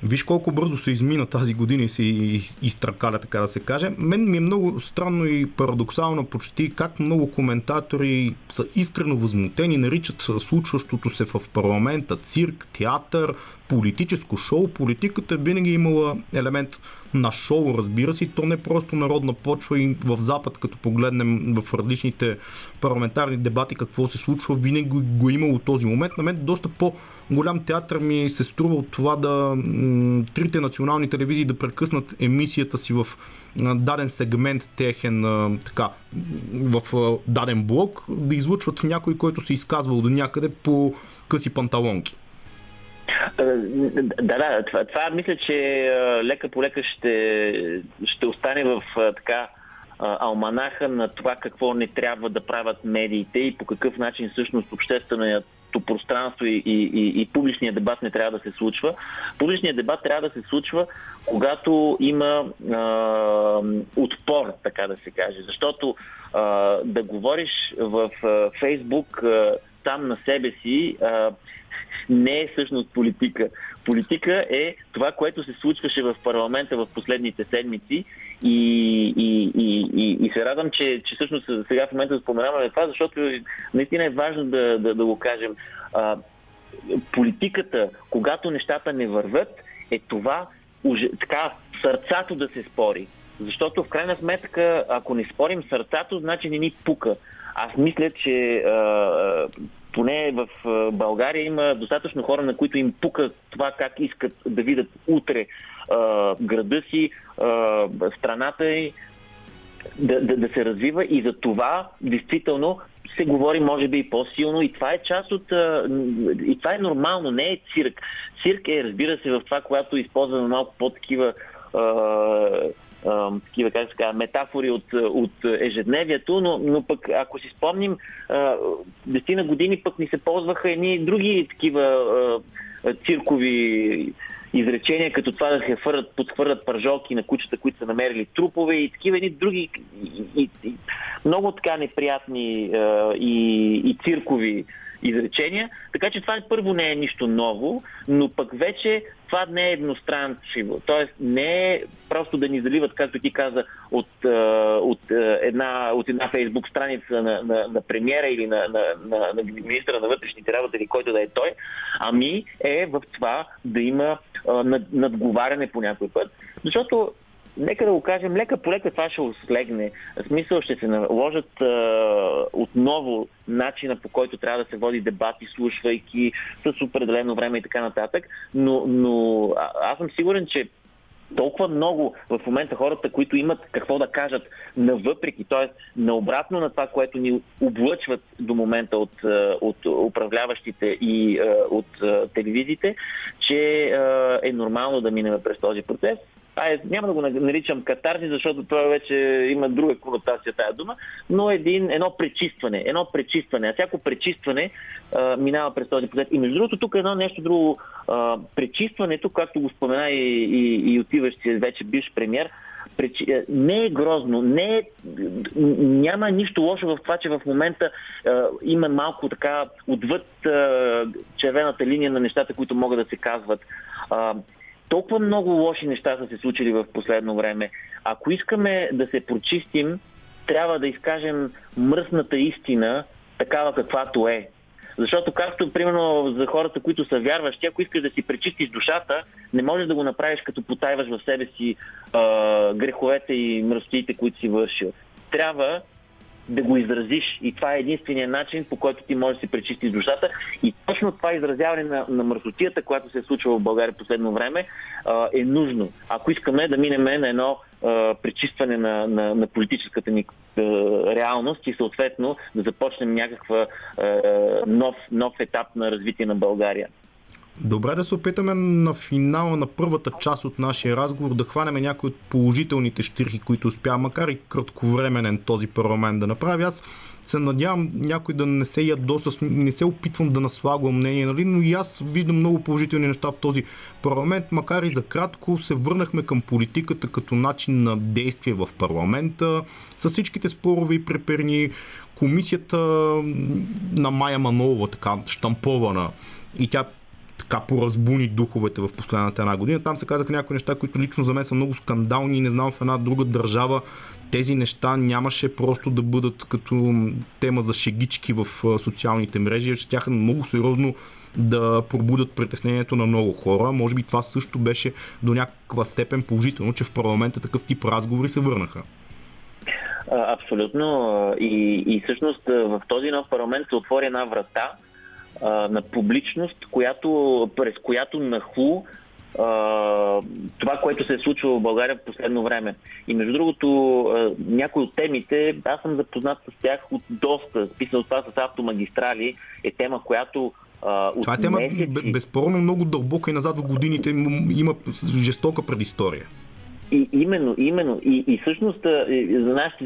Виж колко бързо се измина тази година и се изтракаля, така да се каже. Мен ми е много странно и парадоксално почти как много коментатори са искрено възмутени, наричат случващото се в парламента цирк, театър, политическо шоу. Политиката винаги е имала елемент на шоу, разбира се, то не е просто народна почва и в Запад, като погледнем в различните парламентарни дебати какво се случва, винаги го е имало този момент. На мен доста по-голям театър ми се струва от това да трите национални телевизии да прекъснат емисията си в даден сегмент техен така, в даден блок, да излъчват някой, който се изказва до някъде по къси панталонки. Да, да, това, това мисля, че лека по лека ще, ще остане в така алманаха на това какво не трябва да правят медиите и по какъв начин всъщност общественият пространство и, и, и, и публичният дебат не трябва да се случва. Публичният дебат трябва да се случва, когато има а, отпор, така да се каже. Защото а, да говориш в а, Фейсбук а, там на себе си а, не е всъщност политика. Политика е това, което се случваше в парламента в последните седмици и, и, и, и, и се радвам, че, че всъщност сега в момента споменаваме това, защото наистина е важно да, да, да го кажем. А, политиката, когато нещата не върват, е това така, сърцато да се спори. Защото в крайна сметка, ако не спорим сърцато, значи не ни пука. Аз мисля, че а, поне в България има достатъчно хора, на които им пука това как искат да видят утре а, града си, а, страната и да, да, да се развива и за това действително се говори може би и по-силно и това е част от... И това е нормално, не е цирк. Цирк е, разбира се, в това, когато използваме малко по-такива такива, как казва, метафори от, от ежедневието, но, но пък, ако си спомним, десетина години пък ни се ползваха едни други такива циркови изречения, като това да се хвърлят, подхвърлят пържолки на кучета, които са намерили трупове и такива едни други и, и, и, много така неприятни и, и циркови изречения. Така че това първо не е нищо ново, но пък вече това не е едностранчиво. Тоест не е просто да ни заливат, както ти каза, от, от, една, от една фейсбук страница на, на, на премиера или на, на, на, на министра на вътрешните работи или който да е той, ами е в това да има над, надговаряне по някой път. Защото нека да го кажем, лека по лека това ще ослегне. В смисъл ще се наложат а, отново начина по който трябва да се води дебат, изслушвайки с определено време и така нататък. Но, но аз съм сигурен, че толкова много в момента хората, които имат какво да кажат навъпреки, т.е. наобратно на това, което ни облъчват до момента от, от управляващите и от телевизиите, че е нормално да минем през този процес ай, няма да го наричам катарзи, защото това вече има друга конотация тая дума, но един, едно пречистване. Едно пречистване. А всяко пречистване а, минава през този процес. И между другото, тук е едно нещо друго. А, пречистването, както го спомена и, и, и отиващия вече бивш премьер, е, не е грозно, не е, няма нищо лошо в това, че в момента е, има малко така отвъд е, червената линия на нещата, които могат да се казват. Е, толкова много лоши неща са се случили в последно време. Ако искаме да се прочистим, трябва да изкажем мръсната истина, такава каквато е. Защото както, примерно, за хората, които са вярващи, ако искаш да си пречистиш душата, не можеш да го направиш като потайваш в себе си а, греховете и мръсотиите, които си вършил. Трябва да го изразиш. И това е единствения начин, по който ти можеш да си пречистиш душата. И точно това изразяване на, на мърсотията, която се е случва в България последно време, е нужно. Ако искаме да минем на едно пречистване на, на, на политическата ни реалност и съответно да започнем някаква а, нов, нов етап на развитие на България. Добре да се опитаме на финала на първата част от нашия разговор да хванем някои от положителните штирки, които успя, макар и кратковременен този парламент да направи. Аз се надявам някой да не се ядоса, не се опитвам да наслагвам мнение, нали? но и аз виждам много положителни неща в този парламент, макар и за кратко се върнахме към политиката като начин на действие в парламента, с всичките спорове и преперни, комисията на Майя Манолова, така штампована, и тя така поразбуни духовете в последната една година. Там се казаха някои неща, които лично за мен са много скандални и не знам в една друга държава тези неща нямаше просто да бъдат като тема за шегички в социалните мрежи, че тяха много сериозно да пробудят притеснението на много хора. Може би това също беше до някаква степен положително, че в парламента такъв тип разговори се върнаха. Абсолютно. И, и всъщност в този нов парламент се отвори една врата, а, на публичност, която, през която нахлу а, това, което се е случвало в България в последно време. И между другото, а, някои от темите, аз съм запознат с тях от доста. Списал това с автомагистрали е тема, която А, Това е тема месеци... безспорно много дълбока и назад в годините има жестока предистория. И, именно, именно. И, и всъщност за нашите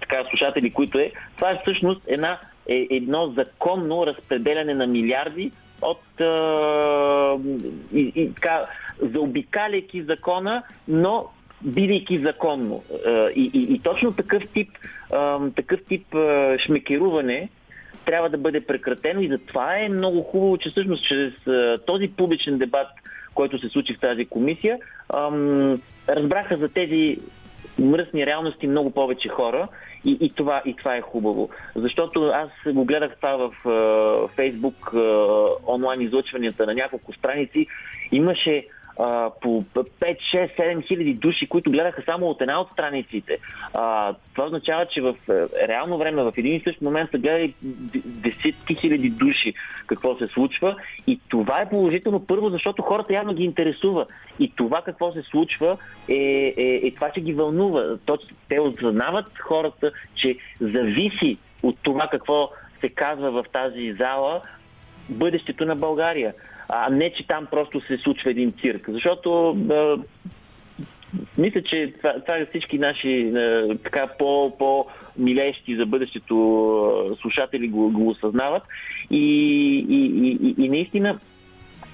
така, слушатели, които е, това е всъщност една, е, едно законно разпределяне на милиарди от а, и, и, така, заобикаляйки закона, но бидейки законно. И, и, и точно такъв тип, такъв тип шмекеруване трябва да бъде прекратено и затова е много хубаво, че всъщност чрез този публичен дебат, който се случи в тази комисия, разбраха за тези мръсни реалности много повече хора и, и, това, и това е хубаво. Защото аз го гледах това в Фейсбук, онлайн излъчванията на няколко страници. Имаше а, по 5, 6, 7 хиляди души, които гледаха само от една от страниците. А, това означава, че в е, реално време, в един и същ момент са гледали десетки хиляди души какво се случва. И това е положително първо, защото хората явно ги интересува. И това какво се случва е, е, е това, че ги вълнува. те осъзнават хората, че зависи от това какво се казва в тази зала бъдещето на България а не, че там просто се случва един цирк. Защото а, мисля, че това, това всички наши а, така по, по-милещи за бъдещето слушатели го, го осъзнават. И, и, и, и наистина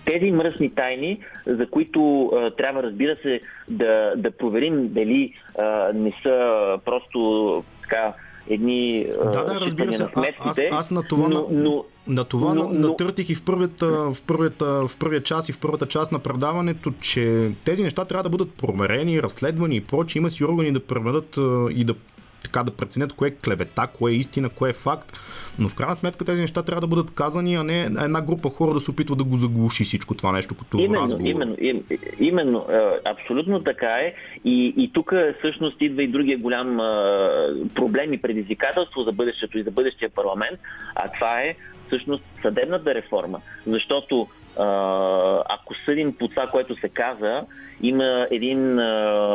тези мръсни тайни, за които а, трябва, разбира се, да, да проверим дали а, не са просто така едни да, да, разбира се. А, аз, аз на това, но, но, на това но, но... натъртих и в, първият, в, първият, в първия час и в първата част на предаването, че тези неща трябва да бъдат проверени, разследвани и прочи. Има си органи да преведат и да така да преценят кое е клевета, кое е истина, кое е факт. Но в крайна сметка тези неща трябва да бъдат казани, а не една група хора да се опитва да го заглуши всичко това нещо като именно, разговор. Именно, им, именно, абсолютно така е. И, и тук всъщност идва и другия голям проблем и предизвикателство за бъдещето и за бъдещия парламент, а това е всъщност съдебната реформа. Защото ако съдим по това, което се каза, има един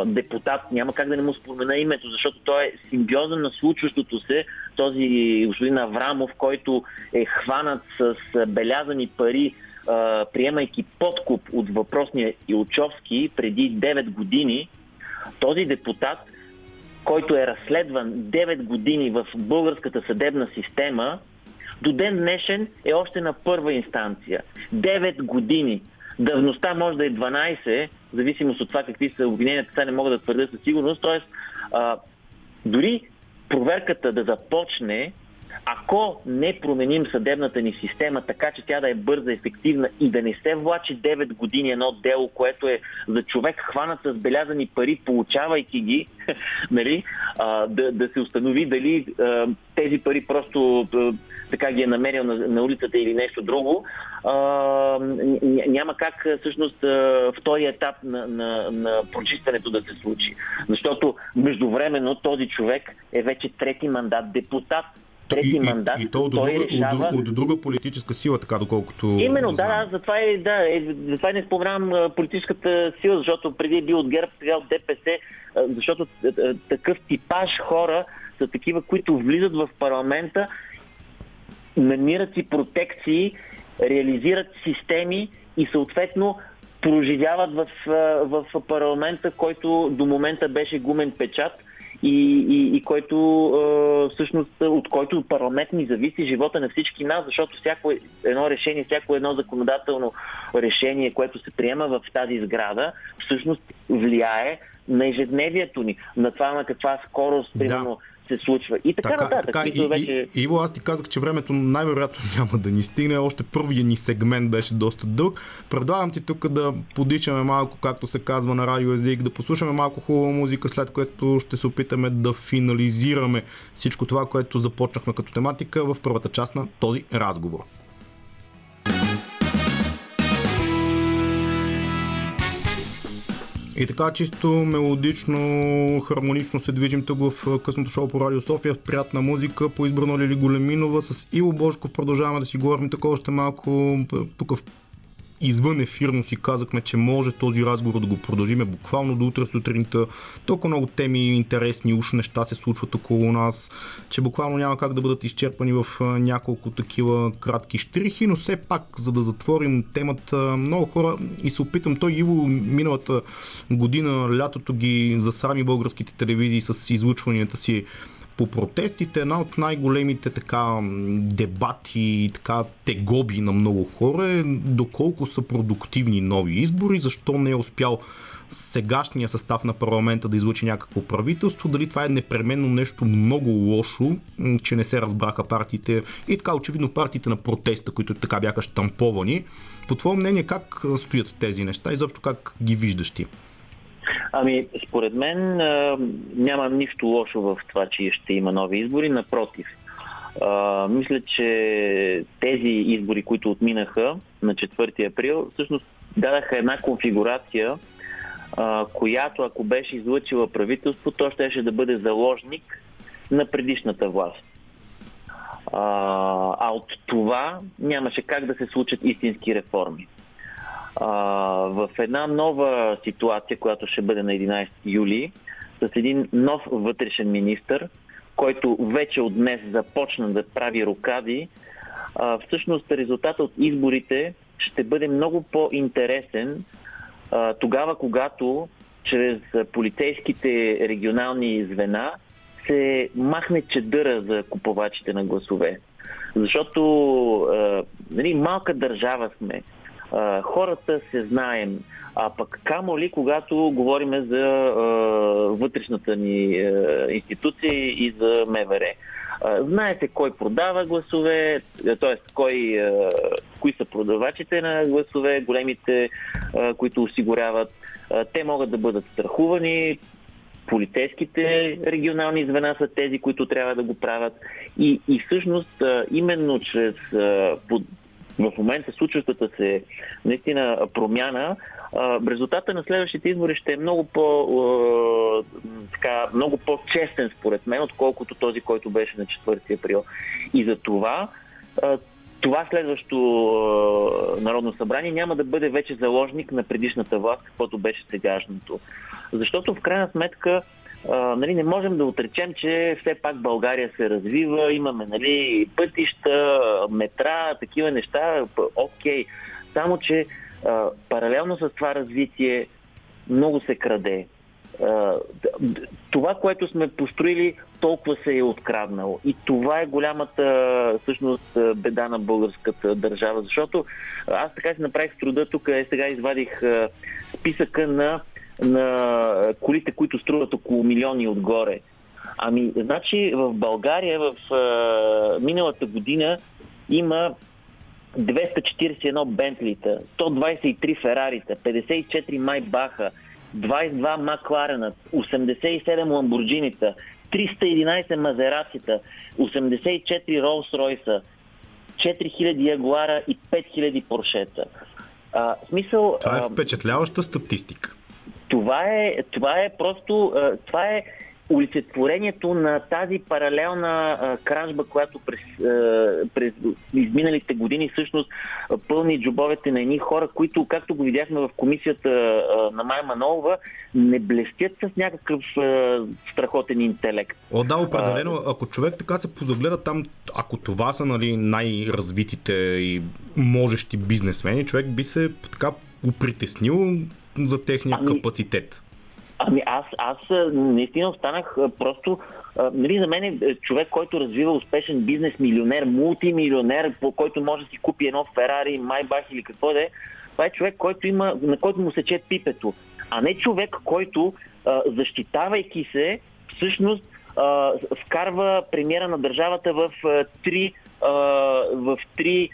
депутат, няма как да не му спомена името, защото той е симбиозен на случващото се, този господин Аврамов, който е хванат с белязани пари, приемайки подкуп от въпросния Илчовски преди 9 години. Този депутат, който е разследван 9 години в българската съдебна система, до ден днешен е още на първа инстанция. 9 години. Давността може да е 12, в зависимост от това какви са обвиненията, сега не мога да твърдя със сигурност. Тоест, а, дори проверката да започне, ако не променим съдебната ни система така, че тя да е бърза, ефективна и да не се влачи 9 години едно дело, което е за човек хванат с белязани пари, получавайки ги, нали, а, да, да се установи дали а, тези пари просто а, така ги е намерил на, на улицата или нещо друго, а, няма как всъщност втория етап на, на, на прочистването да се случи. Защото междувременно този човек е вече трети мандат депутат трети и, мандат. И, и то от, друга, решава... от, от друга политическа сила, така доколкото. Именно, да, затова, е, да, е, затова не споменавам политическата сила, защото преди е бил от ГЕРБ, сега от ДПС, защото такъв типаж хора са такива, които влизат в парламента, намират си протекции, реализират системи и съответно проживяват в, в парламента, който до момента беше гумен печат и, и, и който всъщност от който парламент ни зависи живота на всички нас, защото всяко едно решение, всяко едно законодателно решение, което се приема в тази сграда, всъщност влияе на ежедневието ни, на това на каква скорост, примерно, да се случва. И така, така нататък. Така, и, вече... и, Иво, аз ти казах, че времето най-вероятно няма да ни стигне. Още първият ни сегмент беше доста дълг. Предлагам ти тук да подичаме малко, както се казва на радио език, да послушаме малко хубава музика, след което ще се опитаме да финализираме всичко това, което започнахме като тематика в първата част на този разговор. И така чисто мелодично, хармонично се движим тук в късното шоу по Радио София приятна музика по избрано Лили Големинова с Иво Бошков. Продължаваме да си говорим такова още малко тук в извън ефирно си казахме, че може този разговор да го продължиме буквално до утре сутринта. Толкова много теми, интересни уж неща се случват около нас, че буквално няма как да бъдат изчерпани в няколко такива кратки штрихи, но все пак, за да затворим темата, много хора и се опитам, той Иво миналата година, лятото ги засрами българските телевизии с излучванията си по протестите една от най-големите така дебати и така тегоби на много хора е доколко са продуктивни нови избори, защо не е успял сегашния състав на парламента да излучи някакво правителство, дали това е непременно нещо много лошо, че не се разбраха партиите и така очевидно партиите на протеста, които така бяха штамповани. По твое мнение как стоят тези неща и заобщо как ги виждаш ти? Ами, според мен няма нищо лошо в това, че ще има нови избори. Напротив, а, мисля, че тези избори, които отминаха на 4 април, всъщност дадаха една конфигурация, а, която ако беше излъчила правителство, то щеше да бъде заложник на предишната власт. А, а от това нямаше как да се случат истински реформи а, в една нова ситуация, която ще бъде на 11 юли, с един нов вътрешен министр, който вече от днес започна да прави рукади, а, всъщност резултата от изборите ще бъде много по-интересен а, тогава, когато чрез полицейските регионални звена се махне чедъра за купувачите на гласове. Защото а, нали, малка държава сме хората се знаем. А пък камо ли, когато говорим за а, вътрешната ни а, институция и за МВР. А, знаете кой продава гласове, т.е. Кой, а, кои са продавачите на гласове, големите, а, които осигуряват. А, те могат да бъдат страхувани, полицейските регионални звена са тези, които трябва да го правят. И, и всъщност именно чрез в момента случващата се наистина промяна, резултата на следващите избори ще е много по, така, много по-честен според мен, отколкото този, който беше на 4 април. И за това това следващо Народно събрание няма да бъде вече заложник на предишната власт, каквото беше сегашното. Защото в крайна сметка нали, не можем да отречем, че все пак България се развива, имаме нали, пътища, метра, такива неща, окей. Само, че а, паралелно с това развитие много се краде. Това, което сме построили, толкова се е откраднало. И това е голямата всъщност беда на българската държава, защото аз така си направих труда, тук е, сега извадих списъка на на колите, които струват около милиони отгоре. Ами, значи в България в а, миналата година има 241 Бентлита, 123 Ферарита, 54 Майбаха, 22 Макларена, 87 Ламборджинита, 311 Мазерацита, 84 Ролс Ройса, 4000 Ягуара и 5000 Поршета. А, смисъл, Това е впечатляваща статистика. Това е, това е просто, това е олицетворението на тази паралелна а, кражба, която през, а, през изминалите години всъщност пълни джобовете на едни хора, които, както го видяхме в комисията а, на Майя Манолова, не блестят с някакъв а, страхотен интелект. О, да, определено. Ако човек така се позагледа там, ако това са нали, най-развитите и можещи бизнесмени, човек би се така го притеснил за техния ами, капацитет? Ами аз, аз наистина останах просто, нали, за мен е човек, който развива успешен бизнес, милионер, мултимилионер, по който може да си купи едно Ферари, Майбах или какво да е. Това е човек, който има, на който му сече пипето, а не човек, който, защитавайки се, всъщност вкарва премиера на държавата в три, в три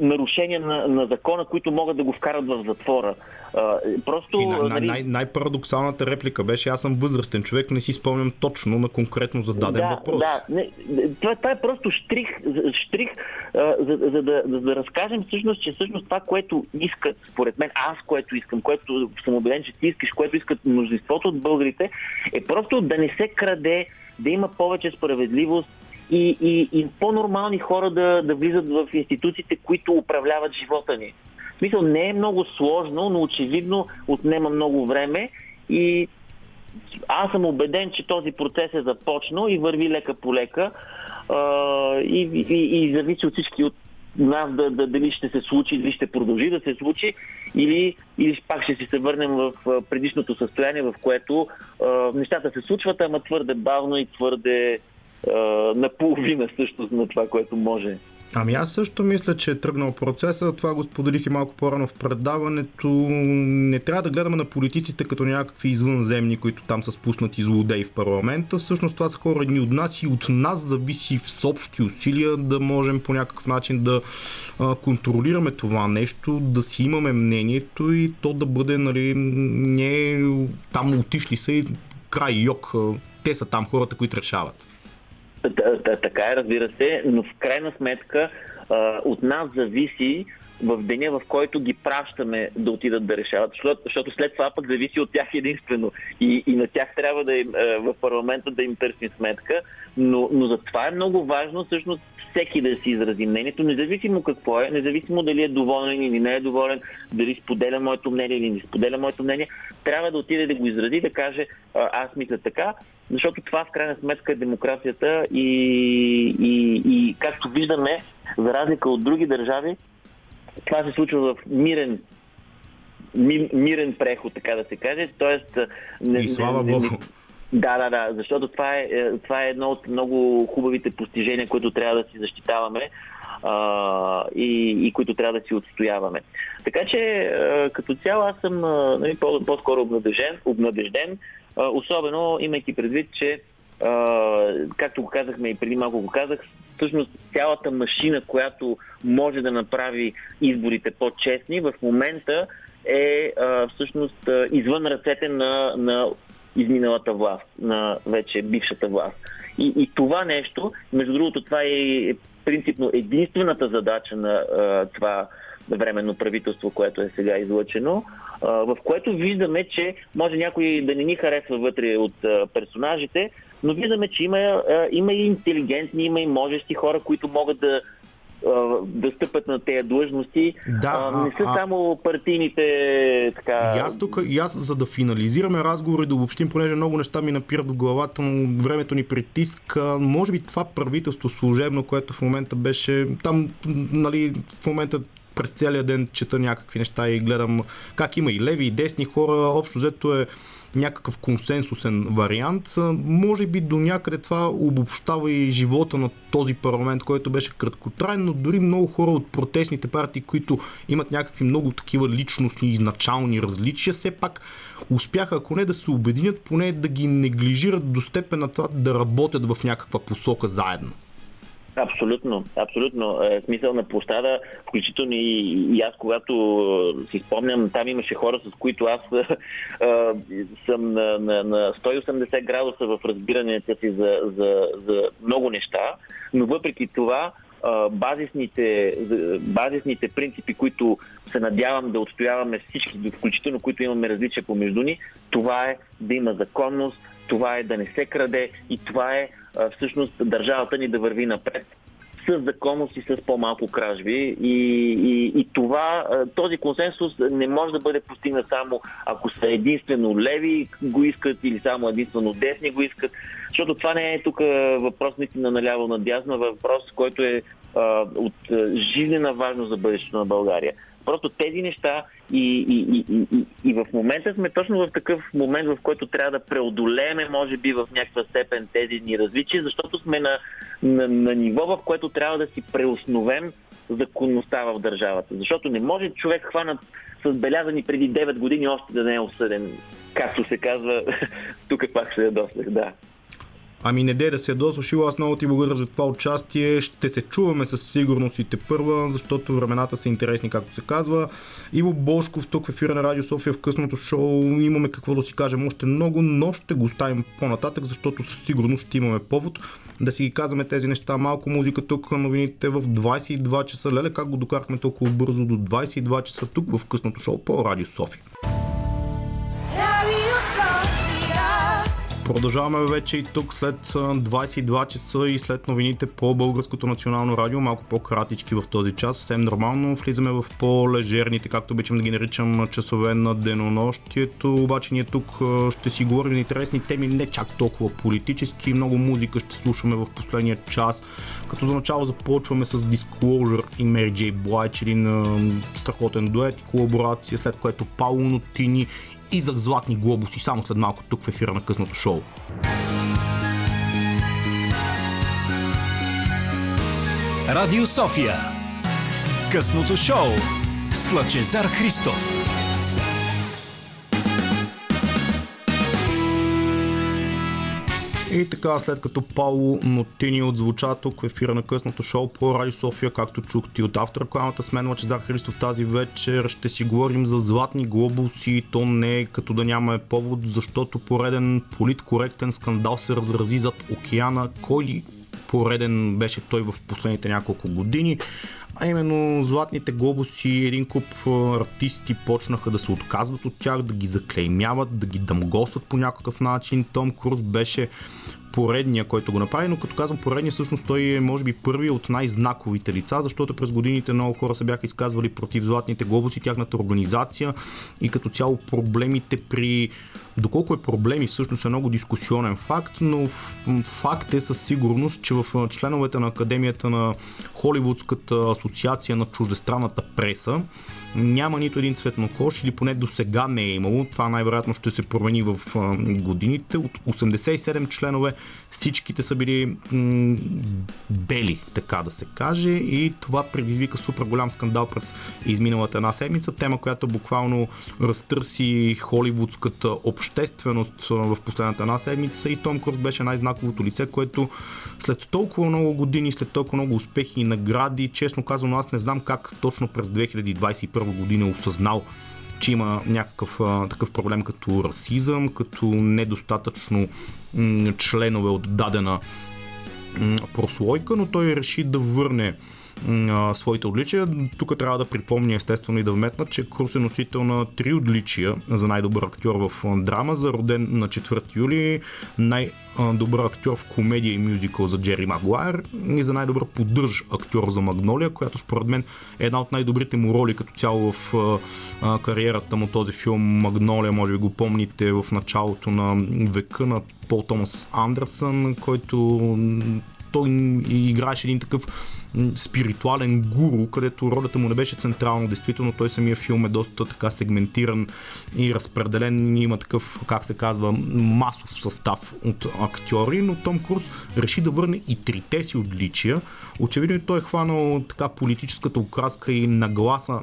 нарушения на, на закона, които могат да го вкарат в затвора. А, просто, и най- нали... най- най-парадоксалната реплика беше, аз съм възрастен човек, не си спомням точно на конкретно зададен да, въпрос. Да, не, това, това е просто штрих, штрих а, за, за, да, за да разкажем всъщност, че всъщност това, което искат, според мен, аз което искам, което съм убеден, че ти искаш, което искат множеството от българите, е просто да не се краде, да има повече справедливост, и, и, и по-нормални хора да, да влизат в институциите, които управляват живота ни. смисъл не е много сложно, но очевидно отнема много време и аз съм убеден, че този процес е започнал и върви лека по лека и, и, и зависи от всички от нас да, да, дали ще се случи, дали ще продължи да се случи или, или пак ще си се върнем в предишното състояние, в което нещата се случват, ама твърде бавно и твърде наполовина също на това, което може Ами аз също мисля, че е тръгнал процеса. Това го споделих и малко по-рано в предаването. Не трябва да гледаме на политиците като някакви извънземни, които там са спуснати злодеи в парламента. Всъщност това са хора едни от нас и от нас зависи в общи усилия да можем по някакъв начин да контролираме това нещо, да си имаме мнението и то да бъде, нали, не там отишли са и край йог. Те са там хората, които решават. Така е, разбира се, но в крайна сметка от нас зависи в деня, в който ги пращаме да отидат да решават, защото, след това пък зависи от тях единствено. И, и на тях трябва да им, в парламента да им търсим сметка, но, но за това е много важно всъщност всеки да си изрази мнението, независимо какво е, независимо дали е доволен или не е доволен, дали споделя моето мнение или не споделя моето мнение, трябва да отиде да го изрази, да каже аз мисля така, защото това в крайна сметка е демокрацията и, и, и както виждаме, за разлика от други държави, това се случва в мирен мирен преход, така да се каже. Тоест, не, и слава не, Богу. Да, да, да, защото това е, е, това е едно от много хубавите постижения, които трябва да си защитаваме а, и, и които трябва да си отстояваме. Така че, а, като цяло, аз съм а, нали, по- по-скоро обнадежден, обнадежден а, особено имайки предвид, че а, както го казахме и преди малко го казах, всъщност цялата машина, която може да направи изборите по-честни, в момента е а, всъщност а, извън ръцете на, на изминалата власт, на вече бившата власт. И, и това нещо, между другото, това е принципно единствената задача на а, това временно правителство, което е сега излъчено, а, в което виждаме, че може някой да не ни харесва вътре от а, персонажите, но виждаме, че има, а, има и интелигентни, има и можещи хора, които могат да да стъпат на тези длъжности. Да, а, не са а, само партийните така... И аз тук, и аз, за да финализираме разговор и да обобщим, понеже много неща ми напират в главата, но времето ни притиска, може би това правителство служебно, което в момента беше там, нали, в момента през цялия ден чета някакви неща и гледам как има и леви и десни хора. Общо взето е някакъв консенсусен вариант. Може би до някъде това обобщава и живота на този парламент, който беше краткотраен, но дори много хора от протестните партии, които имат някакви много такива личностни изначални различия, все пак успяха, ако не да се обединят, поне да ги неглижират до степен на това да работят в някаква посока заедно. Абсолютно, абсолютно. Е, смисъл на площада, включително и, и аз, когато си спомням, там имаше хора, с които аз е, съм на, на, на 180 градуса в разбиранията си за, за, за много неща, но въпреки това базисните, базисните принципи, които се надявам да отстояваме всички, включително които имаме различия помежду ни, това е да има законност, това е да не се краде и това е всъщност държавата ни да върви напред с законност и с по-малко кражби. И, и, и това, този консенсус не може да бъде постигнат само ако са единствено леви го искат или само единствено десни го искат, защото това не е тук въпрос наистина наляво надясно, въпрос, който е от жизнена важност за бъдещето на България. Просто тези неща и, и, и, и, и в момента сме точно в такъв момент, в който трябва да преодолееме, може би, в някаква степен тези ни различия, защото сме на, на, на ниво, в което трябва да си преосновем законността в държавата. Защото не може човек хванат с белязани преди 9 години още да не е осъден. Както се казва, тук пак се ядоснах, да. Ами не де да се дослушил, аз много ти благодаря за това участие. Ще се чуваме със сигурност и те първа, защото времената са интересни, както се казва. Иво Бошков тук в ефира на Радио София в късното шоу. Имаме какво да си кажем още много, но ще го ставим по-нататък, защото със сигурност ще имаме повод да си ги казваме тези неща. Малко музика тук, новините в 22 часа. Леле, как го докарахме толкова бързо до 22 часа тук в късното шоу по Радио София. Продължаваме вече и тук след 22 часа и след новините по Българското национално радио, малко по-кратички в този час. Съвсем нормално влизаме в по-лежерните, както обичам да ги наричам, часове на денонощието. Обаче ние тук ще си говорим интересни теми, не чак толкова политически. Много музика ще слушаме в последния час. Като за начало започваме с Disclosure и Mary J. Blige, един страхотен дует и колаборация, след което Пауло Нотини и за златни глобуси само след малко тук в ефира на късното шоу. Радио София Късното шоу с Лъчезар Христов И така, след като Пауло Нотини отзвуча тук в ефира на късното шоу по Радио София, както чухте от автора рекламата с мен Лачезар Христов тази вечер, ще си говорим за златни глобуси. То не е като да нямаме повод, защото пореден политкоректен скандал се разрази зад океана. Кой ли пореден беше той в последните няколко години? А именно златните глобуси, един куп артисти почнаха да се отказват от тях, да ги заклеймяват, да ги дъмгосват по някакъв начин. Том Круз беше поредния, който го направи, но като казвам поредния, всъщност той е може би първи от най-знаковите лица, защото през годините много хора се бяха изказвали против златните глобуси, тяхната организация и като цяло проблемите при Доколко е проблеми всъщност е много дискусионен факт, но факт е със сигурност, че в членовете на Академията на Холивудската асоциация на чуждестранната преса няма нито един цветнокош или поне до сега не е имало. Това най-вероятно ще се промени в годините. От 87 членове всичките са били м- бели, така да се каже и това предизвика супер голям скандал през изминалата една седмица. Тема, която буквално разтърси холивудската общественост в последната една седмица. И Том Круз беше най-знаковото лице, което след толкова много години, след толкова много успехи и награди, честно казвам, аз не знам как точно през 2021 година осъзнал че има някакъв а, такъв проблем като расизъм, като недостатъчно м- членове от дадена м- прослойка, но той реши да върне своите отличия. Тук трябва да припомня естествено и да вметна, че Крус е носител на три отличия за най-добър актьор в драма, за роден на 4 юли, най-добър актьор в комедия и мюзикъл за Джери Магуайр и за най-добър поддърж актьор за Магнолия, която според мен е една от най-добрите му роли като цяло в а, кариерата му този филм Магнолия, може би го помните в началото на века на Пол Томас Андерсън, който той играеше един такъв спиритуален гуру, където ролята му не беше централна. Действително той самия филм е доста така сегментиран и разпределен. Има такъв, как се казва, масов състав от актьори, но Том Круз реши да върне и трите си отличия. Очевидно той е хванал така политическата окраска и нагласа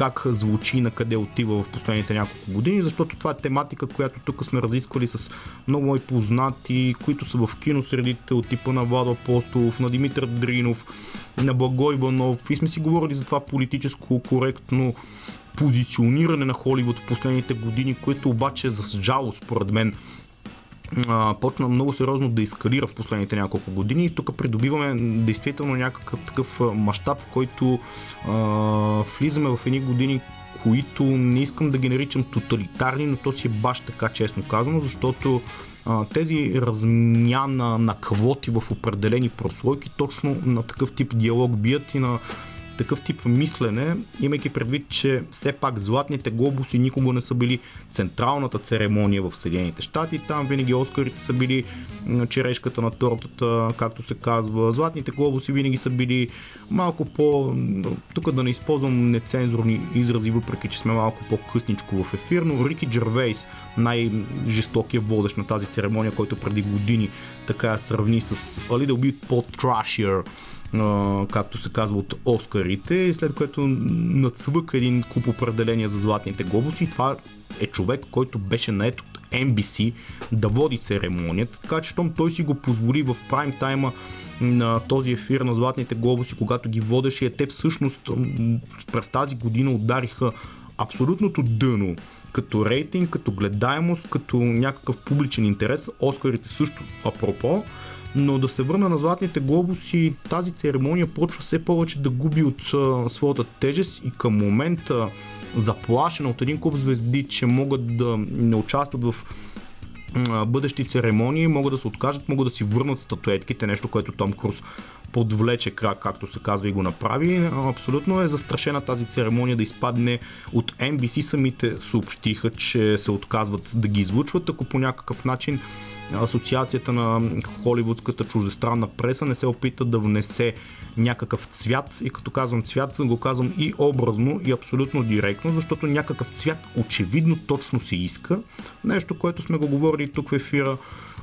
как звучи на къде отива в последните няколко години, защото това е тематика, която тук сме разисквали с много мои познати, които са в киносредите от типа на Владо Апостолов, на Димитър Дринов, на Благой Иванов. И сме си говорили за това политическо коректно позициониране на Холивуд в последните години, което обаче за жалост, според мен, почна много сериозно да ескалира в последните няколко години. И тук придобиваме действително някакъв такъв мащаб, в който а, влизаме в едни години, които не искам да ги наричам тоталитарни, но то си е баш така честно казано, защото а, тези размяна на квоти в определени прослойки точно на такъв тип диалог бият и на такъв тип мислене, имайки предвид, че все пак златните глобуси никога не са били централната церемония в Съединените щати. Там винаги Оскарите са били черешката на тортата, както се казва. Златните глобуси винаги са били малко по... Тук да не използвам нецензурни изрази, въпреки че сме малко по-късничко в ефир, но Рики Джервейс, най-жестокия водещ на тази церемония, който преди години така сравни с A Little Bit както се казва от Оскарите, след което нацвъка един куп определения за златните глобуси. Това е човек, който беше наед от NBC да води церемонията, така че щом той си го позволи в прайм тайма на този ефир на Златните глобуси, когато ги водеше, те всъщност през тази година удариха абсолютното дъно като рейтинг, като гледаемост, като някакъв публичен интерес. Оскарите също, апропо, но да се върна на златните глобуси, тази церемония почва все повече да губи от а, своята тежест и към момента заплашена от един куп звезди, че могат да не участват в бъдещи церемонии могат да се откажат, могат да си върнат статуетките, нещо, което Том Круз подвлече крак, както се казва и го направи. Абсолютно е застрашена тази церемония да изпадне от NBC. Самите съобщиха, че се отказват да ги излучват, ако по някакъв начин Асоциацията на холивудската чуждестранна преса не се опита да внесе някакъв цвят и като казвам цвят, го казвам и образно и абсолютно директно, защото някакъв цвят очевидно точно се иска. Нещо, което сме го говорили тук в ефира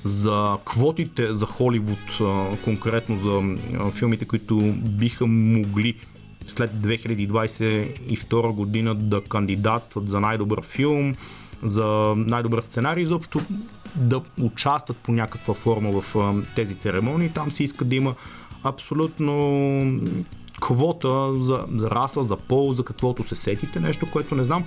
за квотите за Холивуд, конкретно за филмите, които биха могли след 2022 година да кандидатстват за най-добър филм, за най-добър сценарий, изобщо да участват по някаква форма в тези церемонии. Там се иска да има абсолютно квота за, за раса, за пол, за каквото се сетите, нещо, което не знам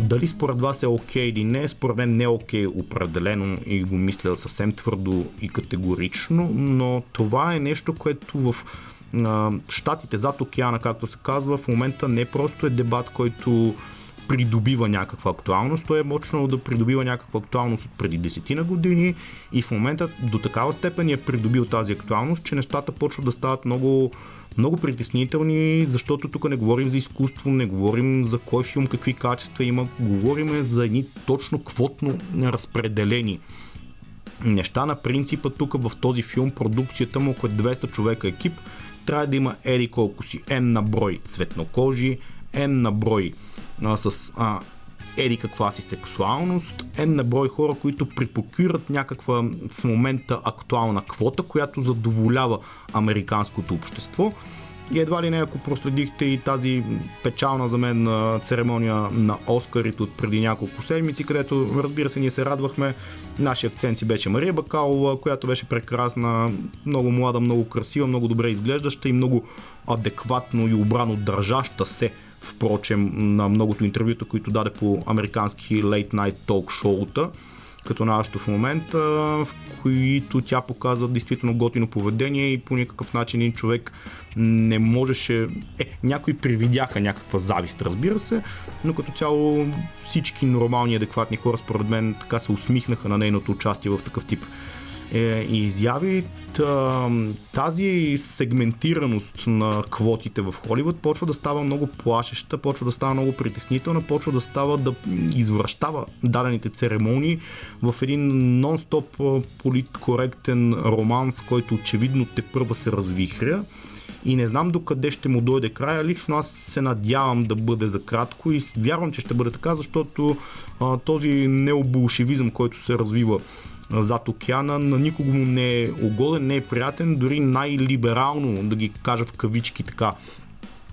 дали според вас е окей okay или не, според мен не е окей okay, определено и го мисля съвсем твърдо и категорично, но това е нещо, което в щатите зад океана, както се казва, в момента не просто е дебат, който придобива някаква актуалност. Той е мощно да придобива някаква актуалност от преди десетина години и в момента до такава степен е придобил тази актуалност, че нещата почват да стават много много притеснителни, защото тук не говорим за изкуство, не говорим за кой филм какви качества има, говорим за едни точно квотно разпределени неща на принципа тук в този филм, продукцията му, около 200 човека екип, трябва да има еди колко си, N на брой цветнокожи, N на брой а, с а, еди каква си сексуалност, N на брой хора, които припокират някаква в момента актуална квота, която задоволява американското общество. И едва ли не, ако проследихте и тази печална за мен церемония на Оскарите от преди няколко седмици, където разбира се ние се радвахме. Нашия акцент си беше Мария Бакалова, която беше прекрасна, много млада, много красива, много добре изглеждаща и много адекватно и обрано държаща се впрочем, на многото интервюта, които даде по американски late night talk шоута, като нашето в момента, в които тя показва действително готино поведение и по никакъв начин един човек не можеше... Е, някои привидяха някаква завист, разбира се, но като цяло всички нормални, адекватни хора, според мен, така се усмихнаха на нейното участие в такъв тип е, изяви тази сегментираност на квотите в Холивуд почва да става много плашеща, почва да става много притеснителна, почва да става да извръщава дадените церемонии в един нон-стоп политкоректен романс, който очевидно те първа се развихря и не знам докъде ще му дойде края. Лично аз се надявам да бъде за кратко и вярвам, че ще бъде така, защото а, този необолшевизъм, който се развива зад океана, на никого му не е угоден, не е приятен, дори най-либерално, да ги кажа в кавички така,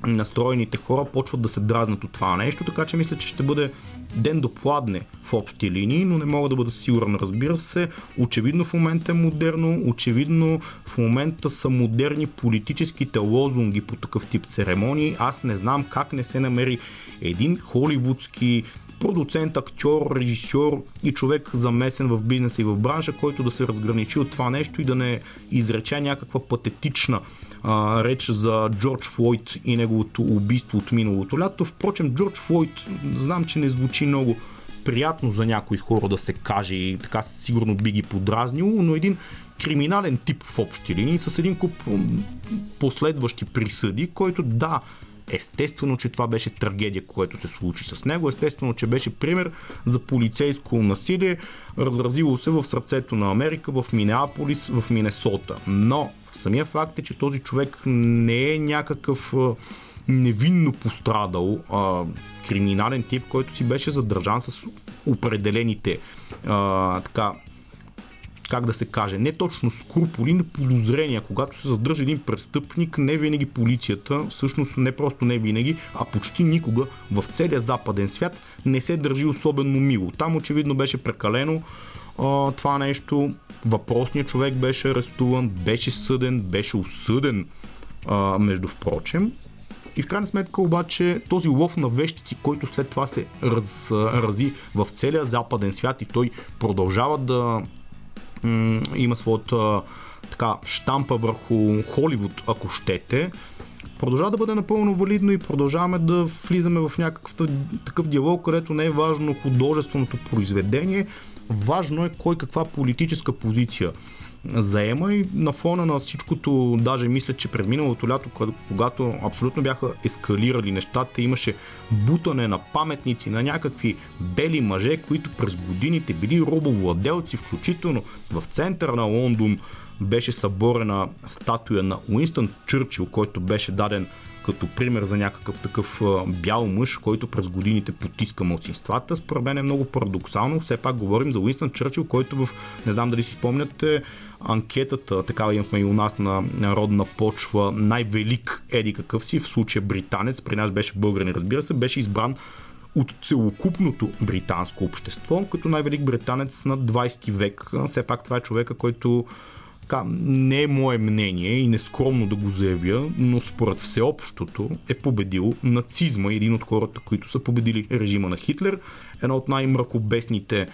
настроените хора почват да се дразнат от това нещо, така че мисля, че ще бъде ден до пладне в общи линии, но не мога да бъда сигурен, разбира се. Очевидно в момента е модерно, очевидно в момента са модерни политическите лозунги по такъв тип церемонии. Аз не знам как не се намери един холивудски продуцент, актьор, режисьор и човек замесен в бизнеса и в бранша, който да се разграничи от това нещо и да не изрече някаква патетична а, реч за Джордж Флойд и неговото убийство от миналото лято. Впрочем, Джордж Флойд знам, че не звучи много приятно за някои хора да се каже и така сигурно би ги подразнило, но един криминален тип в общи линии с един куп последващи присъди, който да, Естествено, че това беше трагедия, което се случи с него. Естествено, че беше пример за полицейско насилие, разразило се в сърцето на Америка, в Минеаполис, в Минесота. Но самия факт е, че този човек не е някакъв невинно пострадал а, криминален тип, който си беше задържан с определените а, така как да се каже, не точно скруполи, но подозрения. Когато се задържа един престъпник, не винаги полицията, всъщност не просто не винаги, а почти никога в целия западен свят не се държи особено мило. Там очевидно беше прекалено а, това нещо. Въпросният човек беше арестуван, беше съден, беше осъден, а, между впрочем. И в крайна сметка обаче този лов на вещици, който след това се раз, рази в целия западен свят и той продължава да има своята така, штампа върху Холивуд, ако щете, продължава да бъде напълно валидно и продължаваме да влизаме в някакъв такъв диалог, където не е важно художественото произведение, Важно е кой каква политическа позиция заема и на фона на всичкото, даже мисля, че през миналото лято, когато абсолютно бяха ескалирали нещата, имаше бутане на паметници на някакви бели мъже, които през годините били робовладелци, включително в центъра на Лондон беше съборена статуя на Уинстън Чърчил, който беше даден като пример за някакъв такъв бял мъж, който през годините потиска младсинствата. Според мен е много парадоксално. Все пак говорим за Уинстън Чърчил, който в, не знам дали си спомняте, анкетата, такава имахме и у нас на народна почва, най-велик еди какъв си, в случая британец, при нас беше българин, разбира се, беше избран от целокупното британско общество, като най-велик британец на 20 век. Все пак това е човека, който така, не е мое мнение и нескромно да го заявя, но според всеобщото е победил нацизма, един от хората, които са победили режима на Хитлер, едно от най-мракобесните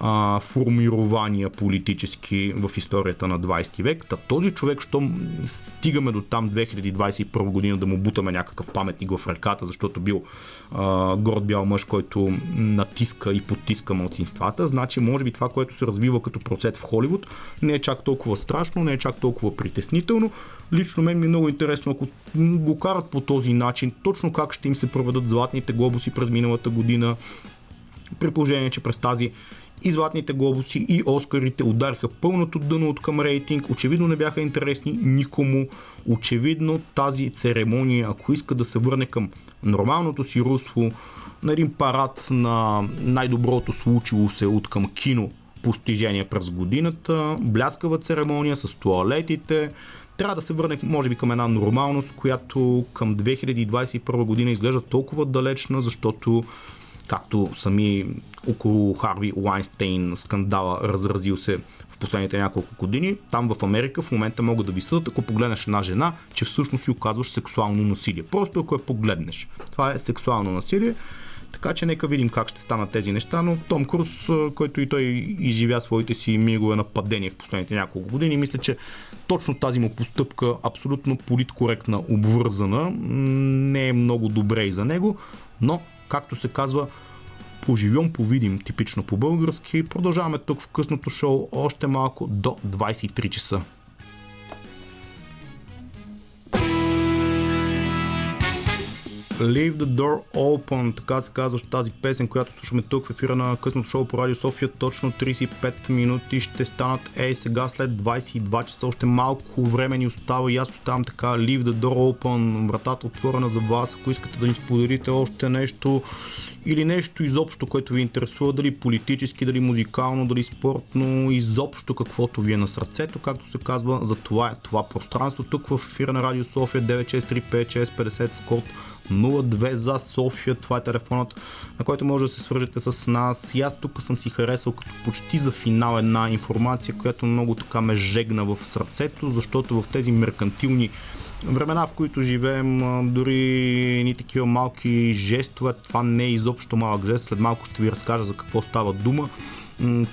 а, формирования политически в историята на 20 век. Та този човек, що стигаме до там 2021 година да му бутаме някакъв паметник в ръката, защото бил а, горд бял мъж, който натиска и потиска младсинствата, значи може би това, което се развива като процес в Холивуд, не е чак толкова страшно, не е чак толкова притеснително. Лично мен ми е много интересно, ако го карат по този начин, точно как ще им се проведат златните глобуси през миналата година, при положение, че през тази и Златните глобуси и Оскарите удариха пълното дъно от към рейтинг. Очевидно не бяха интересни никому. Очевидно тази церемония, ако иска да се върне към нормалното си русло, на един парад на най-доброто случило се от към кино постижение през годината, бляскава церемония с туалетите, трябва да се върне, може би, към една нормалност, която към 2021 година изглежда толкова далечна, защото както сами около Харви Уайнстейн скандала разразил се в последните няколко години. Там в Америка в момента могат да ви съдат, ако погледнеш една жена, че всъщност си оказваш сексуално насилие. Просто ако я погледнеш. Това е сексуално насилие. Така че нека видим как ще станат тези неща, но Том Круз, който и той изживя своите си мигове на падение в последните няколко години, мисля, че точно тази му постъпка, абсолютно политкоректна, обвързана, не е много добре и за него, но, както се казва, поживем, повидим, типично по-български. Продължаваме тук в късното шоу още малко до 23 часа. Leave the door open, така се казва тази песен, която слушаме тук в ефира на късното шоу по Радио София. Точно 35 минути ще станат. Ей, сега след 22 часа още малко време ни остава и аз оставам така. Leave the door open, вратата отворена за вас. Ако искате да ни споделите още нещо или нещо изобщо, което ви интересува, дали политически, дали музикално, дали спортно, изобщо каквото ви е на сърцето, както се казва, за това е това пространство. Тук в ефира на Радио София 9635650 с код 02 за София. Това е телефонът, на който може да се свържете с нас. И аз тук съм си харесал като почти за финал една информация, която много така ме жегна в сърцето, защото в тези меркантилни времена, в които живеем, дори ни такива малки жестове, това не е изобщо малък жест, след малко ще ви разкажа за какво става дума.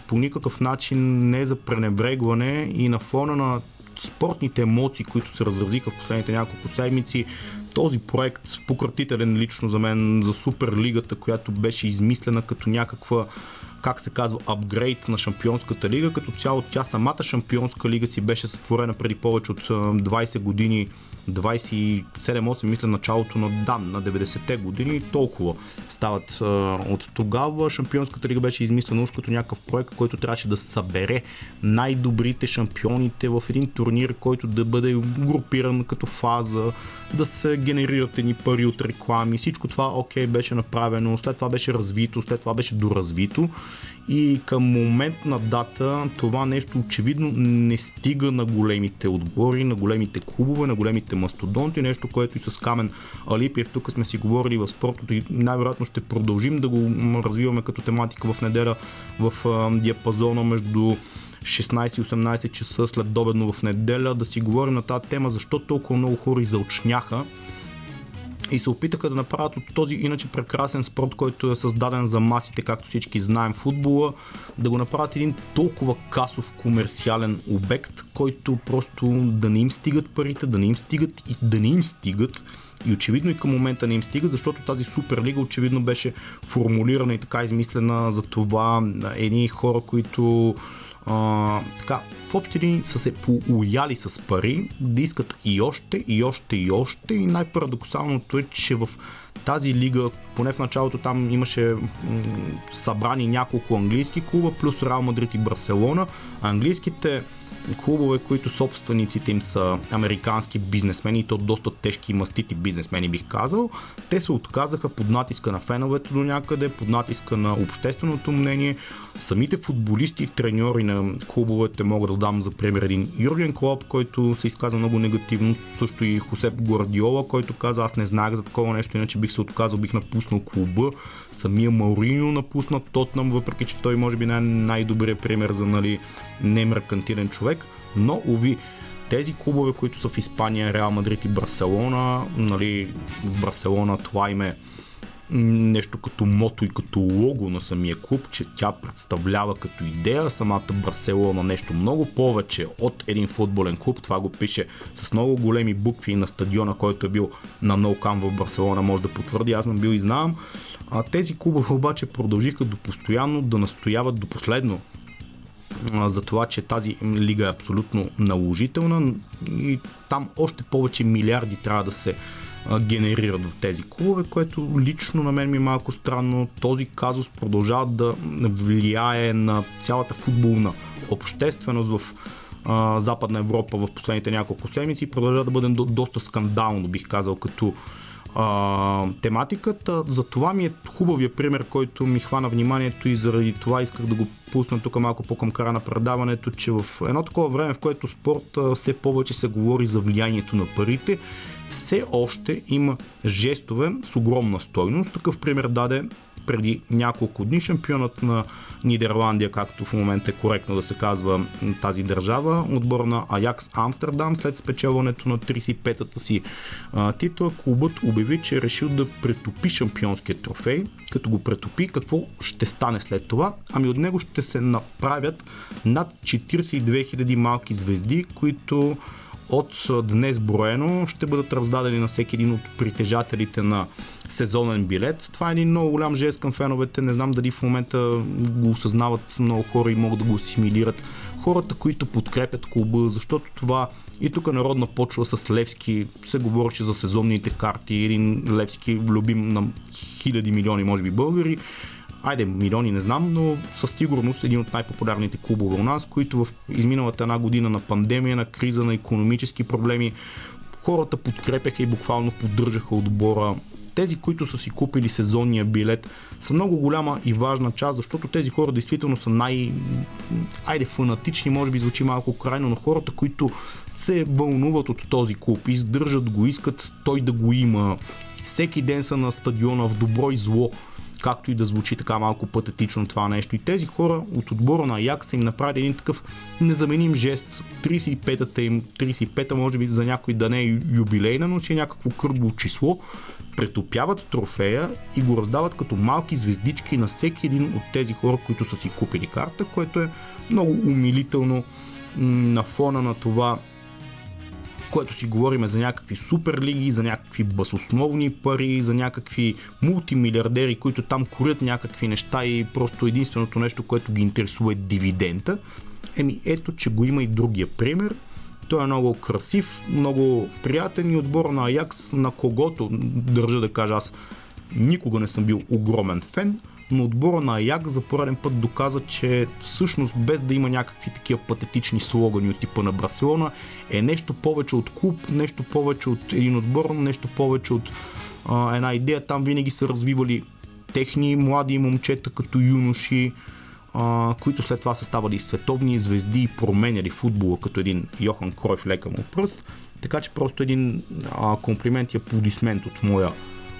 По никакъв начин не е за пренебрегване и на фона на спортните емоции, които се разразиха в последните няколко седмици, този проект, пократителен лично за мен, за Суперлигата, която беше измислена като някаква как се казва, апгрейд на Шампионската лига. Като цяло тя самата Шампионска лига си беше сътворена преди повече от 20 години 27-8, мисля, началото на, да, на 90-те години, толкова стават от тогава. Шампионската лига беше измислена уж като някакъв проект, който трябваше да събере най-добрите шампионите в един турнир, който да бъде групиран като фаза, да се генерират едни пари от реклами. Всичко това, окей, беше направено, след това беше развито, след това беше доразвито и към момент на дата това нещо очевидно не стига на големите отбори, на големите клубове, на големите мастодонти, нещо, което и с Камен Алипиев тук сме си говорили в спортното и най-вероятно ще продължим да го развиваме като тематика в неделя в диапазона между 16 и 18 часа след добедно в неделя. Да си говорим на тази тема, защо толкова много хора изълчняха и се опитаха да направят от този иначе прекрасен спорт, който е създаден за масите, както всички знаем футбола, да го направят един толкова касов комерциален обект, който просто да не им стигат парите, да не им стигат и да не им стигат. И очевидно и към момента не им стига, защото тази суперлига очевидно беше формулирана и така измислена за това едни хора, които а, така, в общи линии са се поуяли с пари да искат и още, и още, и още. И най-парадоксалното е, че в тази лига, поне в началото там имаше м- събрани няколко английски клуба, плюс Реал Мадрид и Барселона. Английските клубове, които собствениците им са американски бизнесмени и то доста тежки и мастити бизнесмени бих казал, те се отказаха под натиска на феновете до някъде, под натиска на общественото мнение. Самите футболисти и треньори на клубовете могат да дам за пример един Юрген Клоп, който се изказа много негативно, също и Хосеп Гвардиола, който каза аз не знаех за такова нещо, иначе бих се отказал, бих напуснал клуба. Самия Маурино напусна Тотнам, въпреки че той може би е най-добрият пример за нали, немеркантилен човек, но уви, тези клубове, които са в Испания, Реал Мадрид и Барселона, нали, в Барселона това име нещо като мото и като лого на самия клуб, че тя представлява като идея самата Барселона нещо много повече от един футболен клуб. Това го пише с много големи букви на стадиона, който е бил на Ноукам в Барселона, може да потвърди. Аз съм бил и знам. А тези клубове обаче продължиха до постоянно да настояват до последно за това, че тази лига е абсолютно наложителна и там още повече милиарди трябва да се генерират в тези клубове, което лично на мен ми е малко странно. Този казус продължава да влияе на цялата футболна общественост в Западна Европа в последните няколко седмици и продължава да бъде до, доста скандално, бих казал, като а, тематиката. За това ми е хубавия пример, който ми хвана вниманието и заради това исках да го пусна тук малко по-към края на предаването, че в едно такова време, в което спорт все повече се говори за влиянието на парите, все още има жестове с огромна стойност. Такъв пример даде преди няколко дни шампионът на Нидерландия, както в момента е коректно да се казва тази държава, отбор на Аякс Амстердам, след спечелването на 35-та си а, титла, клубът обяви, че е решил да претопи шампионския трофей. Като го претопи, какво ще стане след това? Ами от него ще се направят над 42 000 малки звезди, които от днес броено ще бъдат раздадени на всеки един от притежателите на сезонен билет. Това е един много голям жест към феновете. Не знам дали в момента го осъзнават много хора и могат да го асимилират. Хората, които подкрепят клуба, защото това и тук народна почва с Левски се говореше за сезонните карти. Един Левски любим на хиляди милиони, може би, българи айде милиони не знам, но със сигурност един от най-популярните клубове у нас, които в изминалата една година на пандемия, на криза, на економически проблеми, хората подкрепяха и буквално поддържаха отбора. Тези, които са си купили сезонния билет, са много голяма и важна част, защото тези хора действително са най... Айде, фанатични, може би звучи малко крайно, но хората, които се вълнуват от този клуб, издържат го, искат той да го има. Всеки ден са на стадиона в добро и зло както и да звучи така малко патетично това нещо. И тези хора от отбора на Як са им направили един такъв незаменим жест. 35-та им, 35-та може би за някой да не е юбилейна, но си е някакво кръгло число. Претопяват трофея и го раздават като малки звездички на всеки един от тези хора, които са си купили карта, което е много умилително на фона на това което си говориме за някакви суперлиги, за някакви басосновни пари, за някакви мултимилиардери, които там корят някакви неща и просто единственото нещо, което ги интересува е дивидента. Еми ето, че го има и другия пример. Той е много красив, много приятен и отбор на Аякс, на когото държа да кажа аз никога не съм бил огромен фен, но отбора на Аяк за пореден път доказа, че всъщност без да има някакви такива патетични слогани от типа на Барселона, е нещо повече от клуб, нещо повече от един отбор, нещо повече от а, една идея. Там винаги са развивали техни млади момчета като юноши, а, които след това са ставали световни звезди и променяли футбола като един Йохан Кройф лека му пръст. Така че просто един а, комплимент и аплодисмент от моя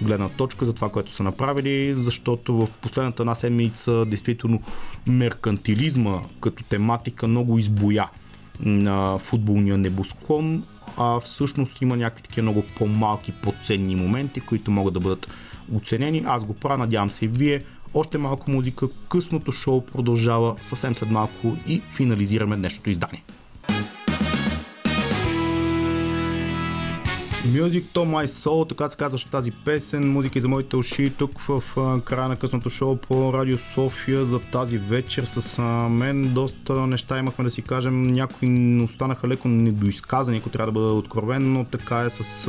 гледна точка за това, което са направили, защото в последната една седмица действително меркантилизма като тематика много избоя на футболния небосклон, а всъщност има някакви такива много по-малки, по-ценни моменти, които могат да бъдат оценени. Аз го правя, надявам се и вие. Още малко музика, късното шоу продължава съвсем след малко и финализираме днешното издание. Music to My Soul, така се казваше тази песен, музика за моите уши, тук в края на късното шоу по Радио София за тази вечер с мен. Доста неща имахме да си кажем, някои останаха леко недоизказани, ако трябва да бъда откровен, но така е с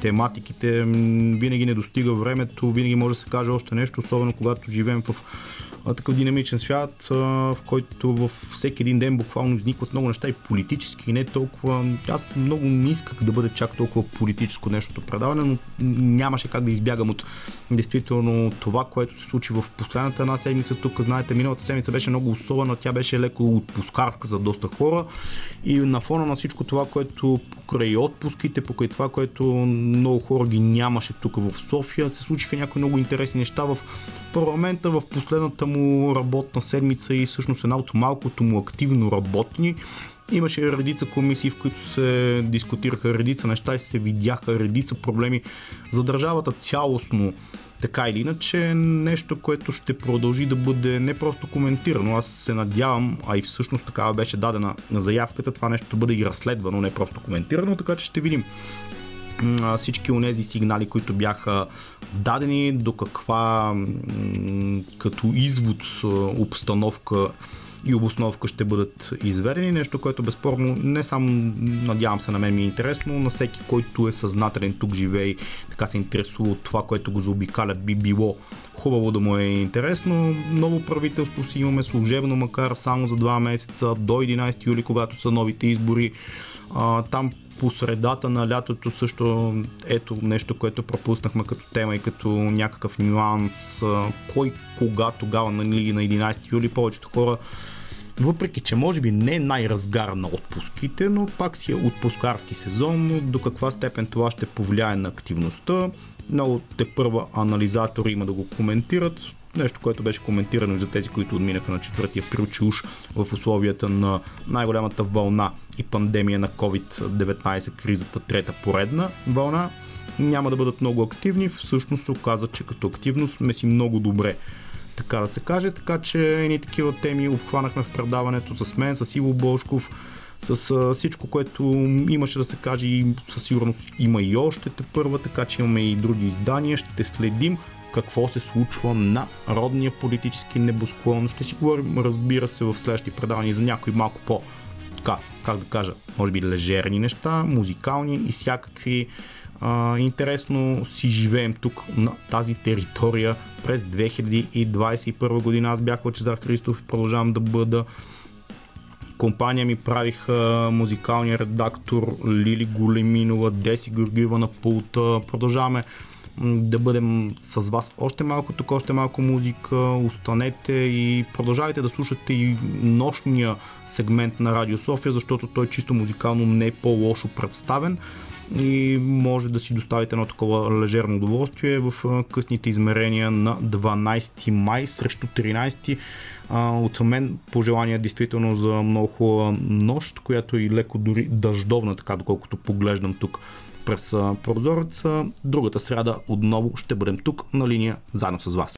тематиките. Винаги не достига времето, винаги може да се каже още нещо, особено когато живеем в такъв динамичен свят, в който във всеки един ден буквално изникват много неща и политически, и не толкова. Аз много не исках да бъде чак толкова политическо нещото предаване, но нямаше как да избягам от действително това, което се случи в последната една седмица. Тук, знаете, миналата седмица беше много особена, тя беше леко отпускарка за доста хора и на фона на всичко това, което покрай отпуските, покрай това, което много хора ги нямаше тук в София, се случиха някои много интересни неща в парламента в последната му работна седмица и всъщност една от малкото му активно работни. Имаше редица комисии, в които се дискутираха редица неща и се видяха редица проблеми за държавата цялостно така или иначе нещо, което ще продължи да бъде не просто коментирано. Аз се надявам, а и всъщност такава беше дадена на заявката, това нещо да бъде и разследвано, не просто коментирано, така че ще видим всички от тези сигнали, които бяха дадени, до каква като извод обстановка и обосновка ще бъдат изведени. Нещо, което безспорно не само надявам се на мен ми е интересно, на всеки, който е съзнателен тук живее и така се интересува от това, което го заобикаля, би било хубаво да му е интересно. Ново правителство си имаме служебно, макар само за 2 месеца, до 11 юли, когато са новите избори. А, там по средата на лятото също ето нещо, което пропуснахме като тема и като някакъв нюанс. Кой кога тогава нали, на 11 юли повечето хора въпреки, че може би не най-разгар на отпуските, но пак си е отпускарски сезон, до каква степен това ще повлияе на активността. Много те първа анализатори има да го коментират. Нещо, което беше коментирано и за тези, които отминаха на 4 април, че уж в условията на най-голямата вълна и пандемия на COVID-19, кризата трета поредна вълна, няма да бъдат много активни. Всъщност се оказа, че като активност сме си много добре така да се каже. Така че едни такива теми обхванахме в предаването с мен, с Иво Болшков, с а, всичко, което имаше да се каже и със сигурност има и още те първа, така че имаме и други издания. Ще следим какво се случва на родния политически небосклон. Ще си говорим, разбира се, в следващи предавания за някои малко по така, как да кажа, може би лежерни неща, музикални и всякакви а, интересно си живеем тук на тази територия през 2021 година. Аз бях Лъчезар Христов и продължавам да бъда компания ми правиха музикалния редактор Лили Големинова, Деси Георгиева на пулта. Продължаваме да бъдем с вас още малко тук, още малко музика. Останете и продължавайте да слушате и нощния сегмент на Радио София, защото той чисто музикално не е по-лошо представен и може да си доставите едно такова лежерно удоволствие в късните измерения на 12 май срещу 13 от мен пожелания действително за много хубава нощ, която и леко дори дъждовна, така доколкото поглеждам тук през прозореца. Другата сряда отново ще бъдем тук на линия заедно с вас.